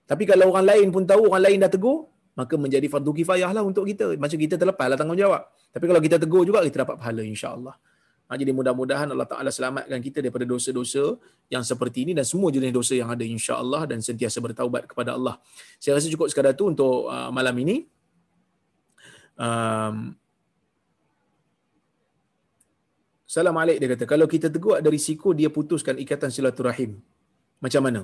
Speaker 1: Tapi kalau orang lain pun tahu, orang lain dah tegur, maka menjadi fardu kifayah lah untuk kita. Macam kita terlepas lah tanggungjawab. Tapi kalau kita tegur juga, kita dapat pahala insyaAllah. Ha, jadi mudah-mudahan Allah Ta'ala selamatkan kita daripada dosa-dosa yang seperti ini dan semua jenis dosa yang ada insyaAllah dan sentiasa bertaubat kepada Allah. Saya rasa cukup sekadar tu untuk uh, malam ini. Um, Salam alik dia kata, kalau kita tegur ada risiko dia putuskan ikatan silaturahim. Macam mana?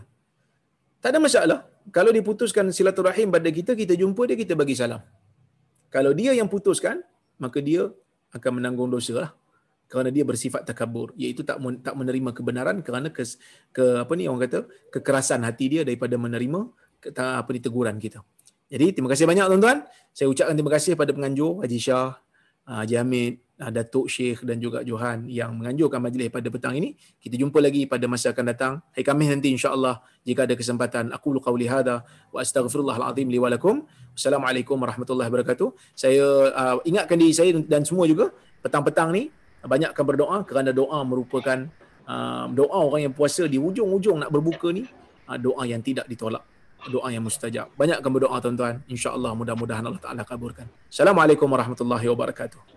Speaker 1: Tak ada masalah. Kalau diputuskan silaturahim pada kita, kita jumpa dia, kita bagi salam. Kalau dia yang putuskan, maka dia akan menanggung dosa lah. Kerana dia bersifat takabur, iaitu tak tak menerima kebenaran kerana ke, ke apa ni orang kata kekerasan hati dia daripada menerima apa ni teguran kita. Jadi terima kasih banyak tuan-tuan. Saya ucapkan terima kasih pada penganjur Haji Shah, uh, Jamid, uh, Datuk Syekh dan juga Johan yang menganjurkan majlis pada petang ini. Kita jumpa lagi pada masa akan datang. Hari Khamis nanti insya-Allah jika ada kesempatan. Aku lu qauli hadza wa astaghfirullahal azim li wa lakum. Assalamualaikum warahmatullahi wabarakatuh. Saya uh, ingatkan diri saya dan semua juga petang-petang ni banyakkan berdoa kerana doa merupakan uh, doa orang yang puasa di hujung-hujung nak berbuka ni uh, doa yang tidak ditolak doa yang mustajab. Banyakkan berdoa tuan-tuan. Insyaallah mudah-mudahan Allah Taala kabulkan assalamualaikum warahmatullahi wabarakatuh